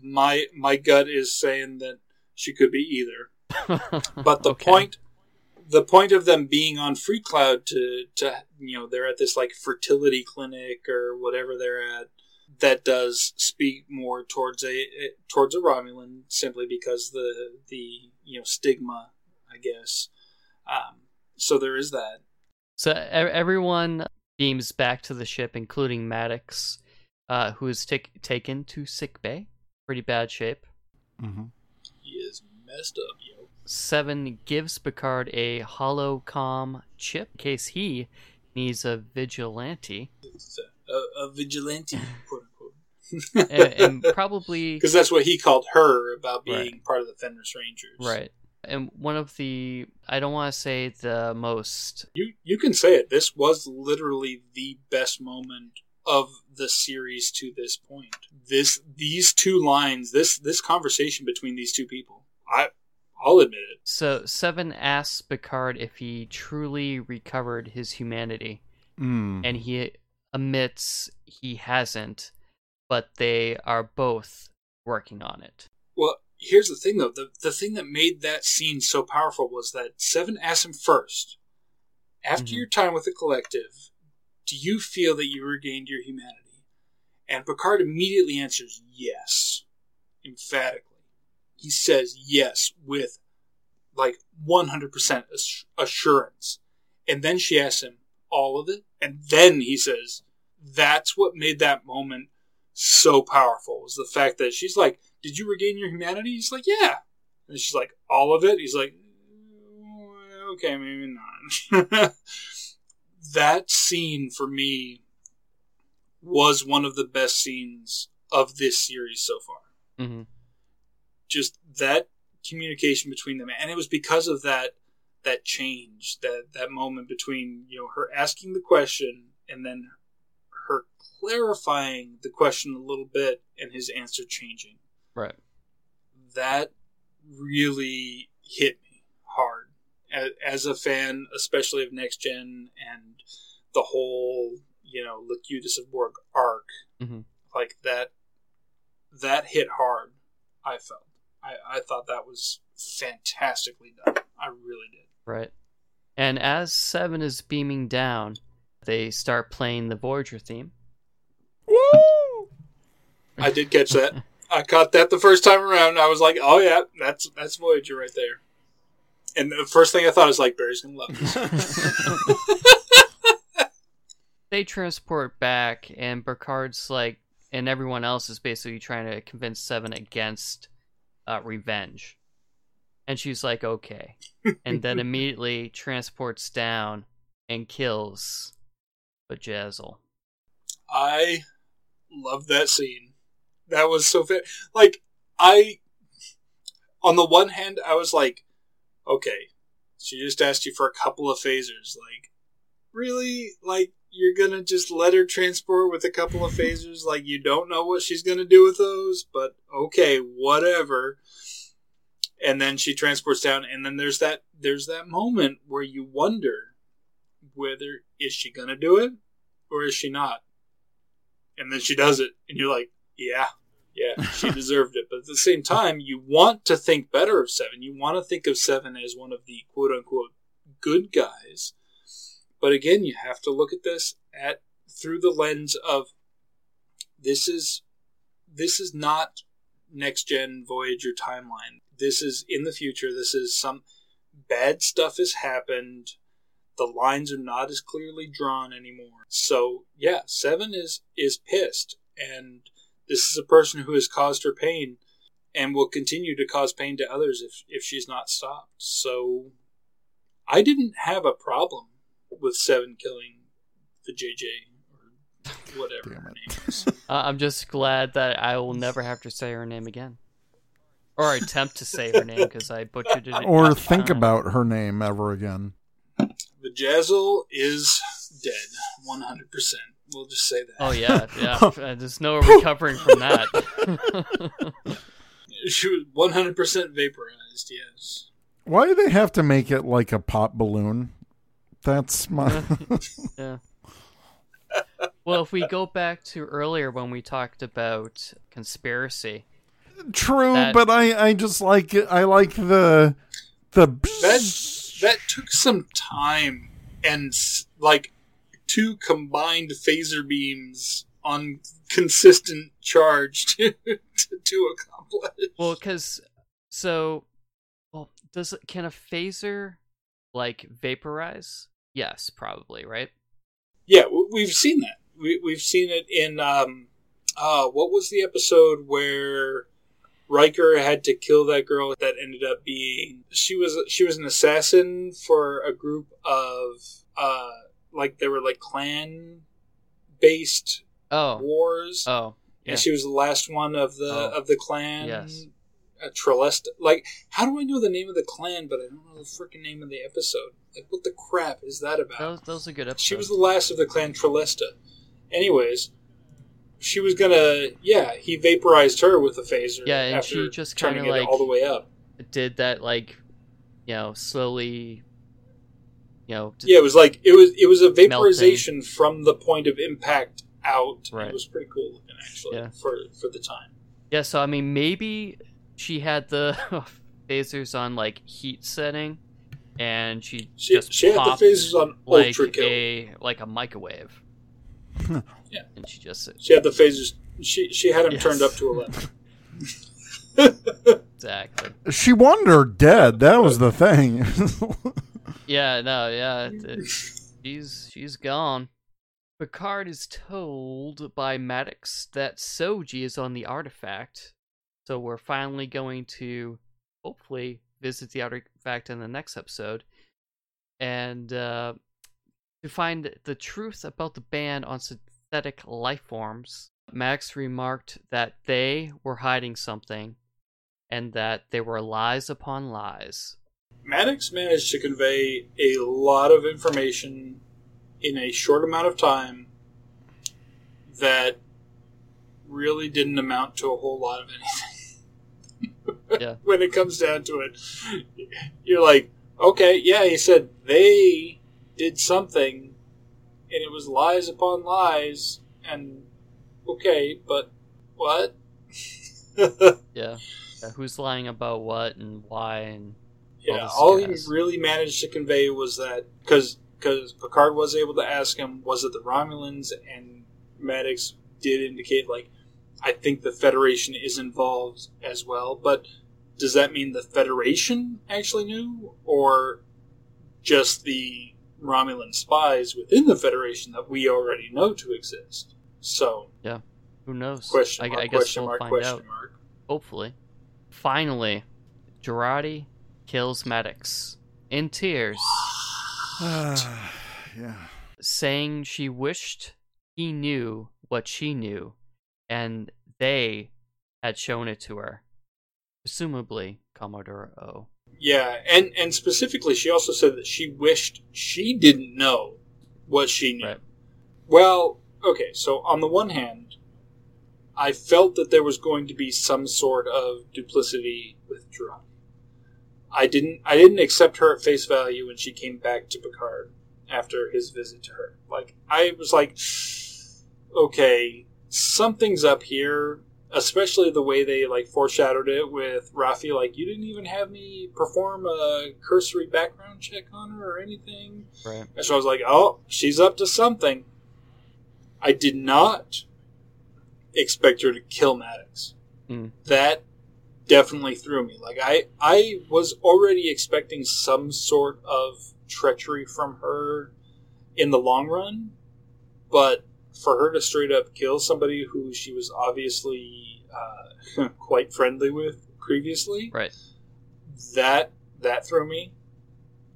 my my gut is saying that she could be either. [LAUGHS] But the Okay. point the point of them being on Freecloud to to you know they're at this like fertility clinic or whatever they're at that does speak more towards a towards a Romulan simply because the the you know stigma I guess. Um, so there is that. So e- everyone beams back to the ship, including Maddox, uh, who is tic- taken to sick bay. Pretty bad shape. Mhm. He is messed up, yo. Seven gives Picard a holocom chip in case he needs a vigilante. A, a, vigilante, quote unquote. and, and probably [LAUGHS] because that's what he called her about being Right. part of the Fenris Rangers. right. And one of the I don't want to say the most You you can say it. This was literally the best moment of the series to this point. This these two lines, this this conversation between these two people. I I'll admit it. So Seven asks Picard if he truly recovered his humanity, Mm. and he admits he hasn't, but they are both working on it. Well, here's the thing though. The the thing that made that scene so powerful was that Seven asked him first, after Mhm. your time with the collective, do you feel that you regained your humanity? And Picard immediately answers yes, emphatically. He says yes with like 100% assurance. And then she asks him all of it. And then he says, that's what made that moment so powerful was the fact that she's like, did you regain your humanity? He's like, yeah. And she's like, all of it? He's like, "Mm, okay, maybe not. [LAUGHS] that scene for me was one of the best scenes of this series so far hmm just that communication between them and it was because of that that change that that moment between you know her asking the question and then her clarifying the question a little bit and his answer changing Right. that really hit me hard as, as a fan especially of next gen and the whole you know Locutus of Borg arc Mhm. like that that hit hard I felt I, I thought that was fantastically done I really did Right. And as Seven is beaming down, they start playing the Voyager theme. Woo! I did catch that I caught that the first time around I was like oh yeah that's that's Voyager right there and the first thing I thought was like Barry's gonna love this [LAUGHS] [LAUGHS] They transport back, and Picard's like, and everyone else is basically trying to convince Seven against uh, revenge. And she's like, okay. [LAUGHS] And then immediately transports down and kills Bjayzl. I love that scene. That was so fa- like I on the one hand I was like, okay, she just asked you for a couple of phasers. Like, really? Like you're gonna just let her transport with a couple of phasers? Like you don't know what she's gonna do with those, but okay, whatever. And then she transports down, and then there's that there's that moment where you wonder whether is she gonna do it or is she not and then she does it, and you're like, yeah, yeah, she [LAUGHS] deserved it. But at the same time, you want to think better of Seven. You want to think of Seven as one of the quote unquote good guys. But again, you have to look at this at through the lens of this is this is not next gen Voyager timeline. This is in the future. This is some bad stuff has happened the lines are not as clearly drawn anymore. So yeah, Seven is is pissed, and this is a person who has caused her pain, and will continue to cause pain to others if if she's not stopped. So I didn't have a problem with Seven killing the JJ or whatever her name is. [LAUGHS] Uh, I'm just glad that I will never have to say her name again. Or attempt to say her name because I butchered it. Or think time. about her name ever again. Bjayzl is dead, one hundred percent. We'll just say that. Oh yeah, [LAUGHS] yeah. Uh, There's no recovering from that. [LAUGHS] she was one hundred percent vaporized. Yes. Why do they have to make it like a pop balloon? That's my. [LAUGHS] yeah. Well, if we go back to earlier when we talked about conspiracy, True, That- but I I just like it. I like the the. that that took some time and like two combined phaser beams on consistent charge to, [LAUGHS] to, to accomplish. well, because so, well, does it, can a phaser like vaporize? Yes, probably, right? Yeah, we've seen that. We, we've seen it in um, uh, what was the episode where Riker had to kill that girl that ended up being she was she was an assassin for a group of uh, like they were like clan based Oh, wars. oh, Yeah. and she was the last one of the Oh. of the clan. Yes. Uh, Tralesta. Like, how do I know the name of the clan, but I don't know the freaking name of the episode? Like, what the crap is that about? Those, those are good episodes. She was the last of the clan Tralesta. Anyways, she was gonna. Yeah, he vaporized her with a phaser. Yeah, and after she just kinda like- all the way up. did that like, you know, slowly. You know, Yeah, it was like it was. It was a vaporization from the point of impact out. Right. It was pretty cool looking, actually, Yeah. for for the time. Yeah, so I mean, maybe she had the [LAUGHS] phasers on like heat setting, and she, She, just she had the popped phasers on like ultra kill. a like a microwave. Yeah. and she just She had the phases. She she had them Yes. turned up to eleven. [LAUGHS] [LAUGHS] exactly. She wanted her dead. That was the thing. [LAUGHS] Yeah, no, yeah, it- it- she's she's gone. Picard is told by Maddox that Soji is on the artifact, so we're finally going to hopefully visit the artifact in the next episode, and uh, to find the truth about the ban on synthetic life forms. Max remarked that they were hiding something, and that they were lies upon lies. Maddox managed to convey a lot of information in a short amount of time that really didn't amount to a whole lot of anything. Yeah. [LAUGHS] when it comes down to it, you're like, okay, yeah, he said they did something, and it was lies upon lies, and okay, but what? [LAUGHS] Yeah. yeah. Who's lying about what and why and Yeah, this all he really managed to convey was that because because Picard was able to ask him, was it the Romulans? And Maddox did indicate like, I think the Federation is involved as well. But does that mean the Federation actually knew, or just the Romulan spies within the Federation that we already know to exist? So yeah, who knows? question I, mark, I guess question we'll mark, find question out. mark. Hopefully. Finally, Jurati kills Maddox in tears, ah, [SIGHS] yeah. saying she wished he knew what she knew, and they had shown it to her. Presumably, Commodore O. Yeah, and and specifically, she also said that she wished she didn't know what she knew. Right. Well, okay, so on the one hand, I felt that there was going to be some sort of duplicity with Jurati. I didn't I didn't accept her at face value when she came back to Picard after his visit to her. Like I was like okay, something's up here, especially the way they like foreshadowed it with Raffi like you didn't even have me perform a cursory background check on her or anything. Right. And so I was like, oh, she's up to something. I did not expect her to kill Maddox. Mm. That definitely threw me. Like I, I was already expecting some sort of treachery from her in the long run, but for her to straight up kill somebody who she was obviously uh, [LAUGHS] quite friendly with previously, Right. that that threw me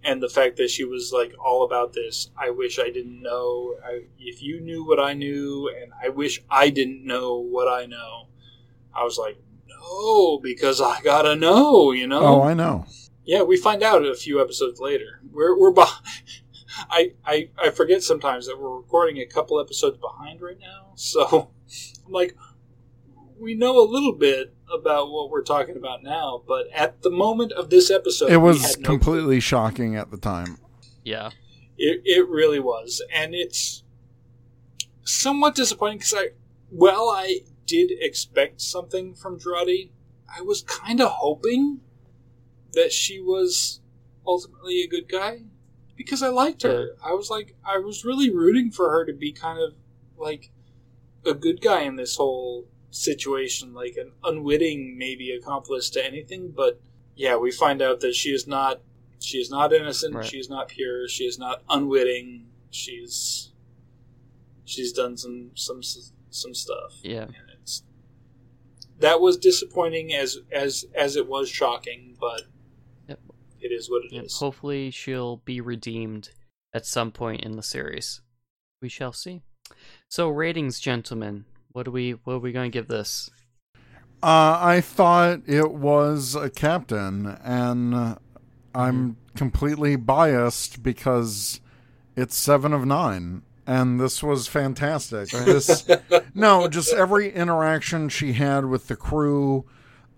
and the fact that she was like all about this i wish i didn't know I, if you knew what i knew and i wish i didn't know what i know i was like no because i gotta know you know Oh, I know. yeah we find out a few episodes later we're we're behind I, I i forget sometimes that we're recording a couple episodes behind right now so i'm [LAUGHS] like we know a little bit about what we're talking about now, but at the moment of this episode, It we was had no completely shocking at the time. Yeah. It, it really was, and it's somewhat disappointing because I, well, I did expect something from Jurati. I was kind of hoping that she was ultimately a good guy because I liked her. I was like, I was really rooting for her to be kind of like a good guy in this whole situation, like an unwitting maybe accomplice to anything. But yeah, we find out that she is not. She is not innocent. Right. She is not pure. She is not unwitting. She's she's done some some some stuff. Yeah. And it's that was disappointing as as as it was shocking, but. It is what it Yep, is. Hopefully, she'll be redeemed at some point in the series. We shall see. So, ratings, gentlemen. What do we what are we going to give this? Uh, I thought it was a captain, and I'm completely biased because it's seven of nine, and this was fantastic. This, [LAUGHS] no, just every interaction she had with the crew,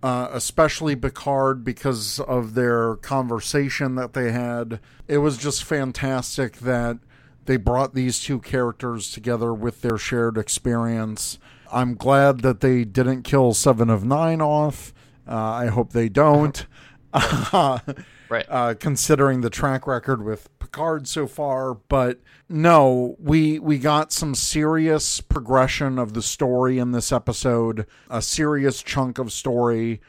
uh, especially Picard, because of their conversation that they had. It was just fantastic that they brought these two characters together with their shared experience. I'm glad that they didn't kill Seven of Nine off. Uh, I hope they don't. [LAUGHS] Right. Uh, considering the track record with Picard so far, but no, we we got some serious progression of the story in this episode, a serious chunk of story.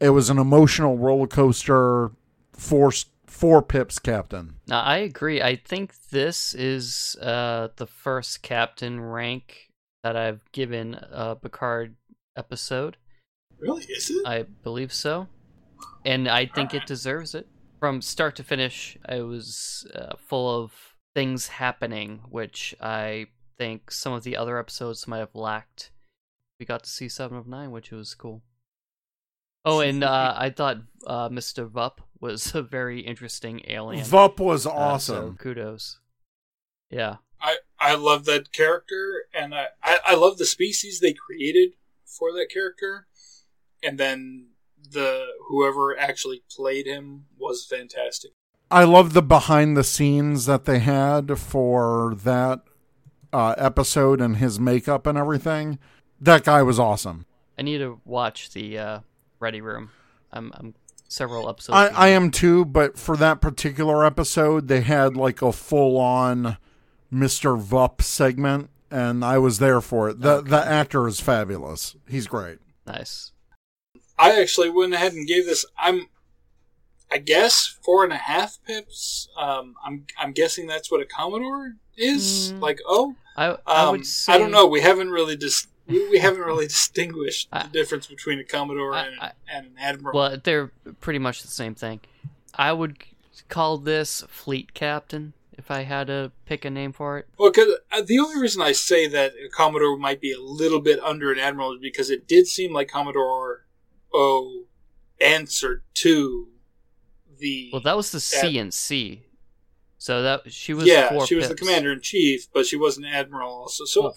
It was an emotional roller coaster. Four four pips, Captain. Now, I agree. I think this is uh, the first captain rank that I've given a Picard episode. Really? Is it? I believe so. And I think it deserves it. From start to finish, it was uh, full of things happening, which I think some of the other episodes might have lacked. We got to see Seven of Nine, which was cool. Oh, and uh, [LAUGHS] I thought uh, Mr. Vup was a very interesting alien. Vup was Uh, so awesome. kudos. Yeah. I, I love that character, and I, I, I love the species they created for that character. And then the whoever actually played him was fantastic. I love the behind the scenes that they had for that uh, episode and his makeup and everything. That guy was awesome. I need to watch the uh, Ready Room. I'm, I'm several episodes. I, I am too, but for that particular episode, they had like a full on Mr. Vup segment, and I was there for it. The the actor is fabulous. He's great. nice. I actually went ahead and gave this. I'm, I guess four and a half pips. Um, I'm I'm guessing that's what a Commodore is. Mm. Like oh, I I um, would say I don't know. We haven't really dis- we, we haven't really [LAUGHS] distinguished I- the difference between a Commodore I- and, I- and an Admiral. Well, they're pretty much the same thing. I would call this Fleet Captain if I had to pick a name for it. Well, because uh, the only reason I say that a Commodore might be a little bit under an Admiral is because it did seem like Commodore O answered to the. Well, that was the C and C. So that she was yeah, she was the commander in chief, but she was an admiral also. So Well-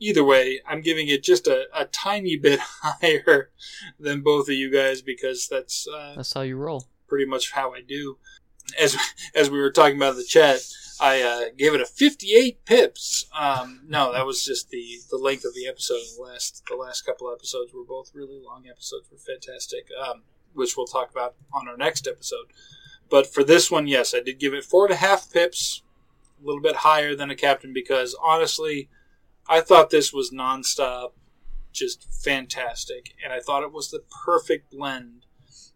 either way, I'm giving it just a, a tiny [LAUGHS] bit higher than both of you guys because that's uh, That's how you roll. pretty much how I do. As as we were talking about in the chat, I uh, gave it a 58 pips. Um, no, that was just the, the length of the episode. The last the last couple episodes were both really long episodes. Were fantastic, um, which we'll talk about on our next episode. But for this one, yes, I did give it four and a half pips, a little bit higher than a captain because honestly, I thought this was nonstop, just fantastic, and I thought it was the perfect blend.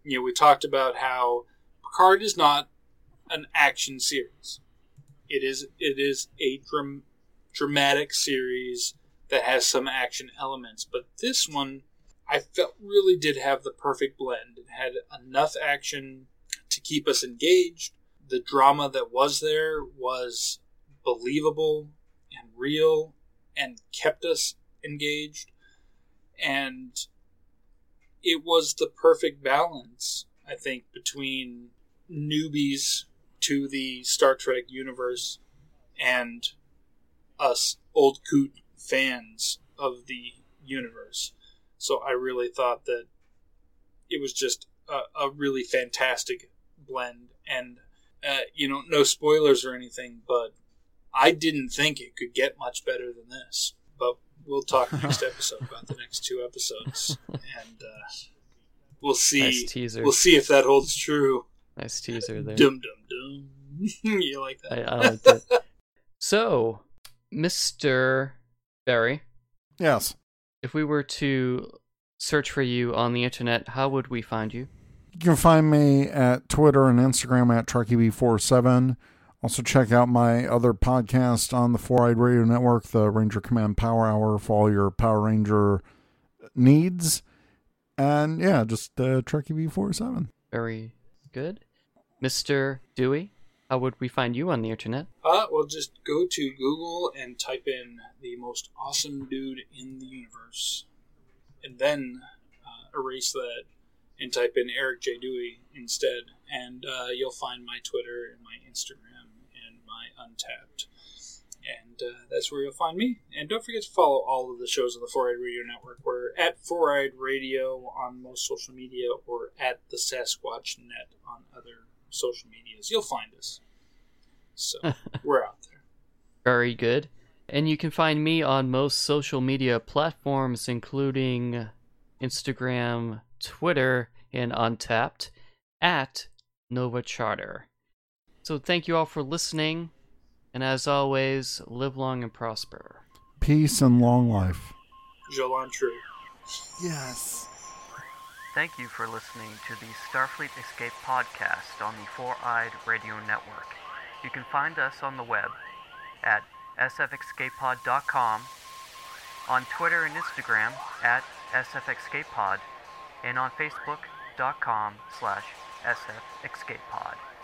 You know, we talked about how Picard is not an action series. It is it is a dram- dramatic series that has some action elements, but this one I felt really did have the perfect blend. It had enough action to keep us engaged. The drama that was there was believable and real and kept us engaged. And it was the perfect balance, I think, between newbies to the Star Trek universe and us old coot fans of the universe. So I really thought that it was just a, a really fantastic blend. And, uh, you know, no spoilers or anything, but I didn't think it could get much better than this. But we'll talk [LAUGHS] next episode about the next two episodes. [LAUGHS] And uh, we'll see. Nice teaser. We'll see if that holds true. Nice teaser there. Dum dum dum. [LAUGHS] you like I, that? I liked it. So, Mr. Barry, Yes. if we were to search for you on the internet, how would we find you? You can find me at Twitter and Instagram at TruckyB47. Also, check out my other podcast on the Four Eyed Radio Network, the Ranger Command Power Hour, for all your Power Ranger needs. And yeah, just uh, TruckyB47. Very good. Mr. Dewey, How would we find you on the internet? Uh, well, just go to Google and type in the most awesome dude in the universe, and then uh, erase that and type in Eric J. Dewey instead, and uh, you'll find my Twitter and my Instagram and my Untappd. And uh, that's where you'll find me. And don't forget to follow all of the shows on the Four Eyed Radio Network. We're at Four Eyed Radio on most social media or at the Sasquatch Net on other social medias. You'll find us. So [LAUGHS] we're out there. Very good. And you can find me on most social media platforms, including Instagram, Twitter, and Untappd at Nova Charter. So thank you all for listening. And as always, live long and prosper. Peace and long life. Jolan Tru. Yes. Thank you for listening to the Starfleet Escape podcast on the Four Eyed Radio Network. You can find us on the web at sfescapepod.com, on Twitter and Instagram at sfescapepod, and on facebook.com slash sfescapepod.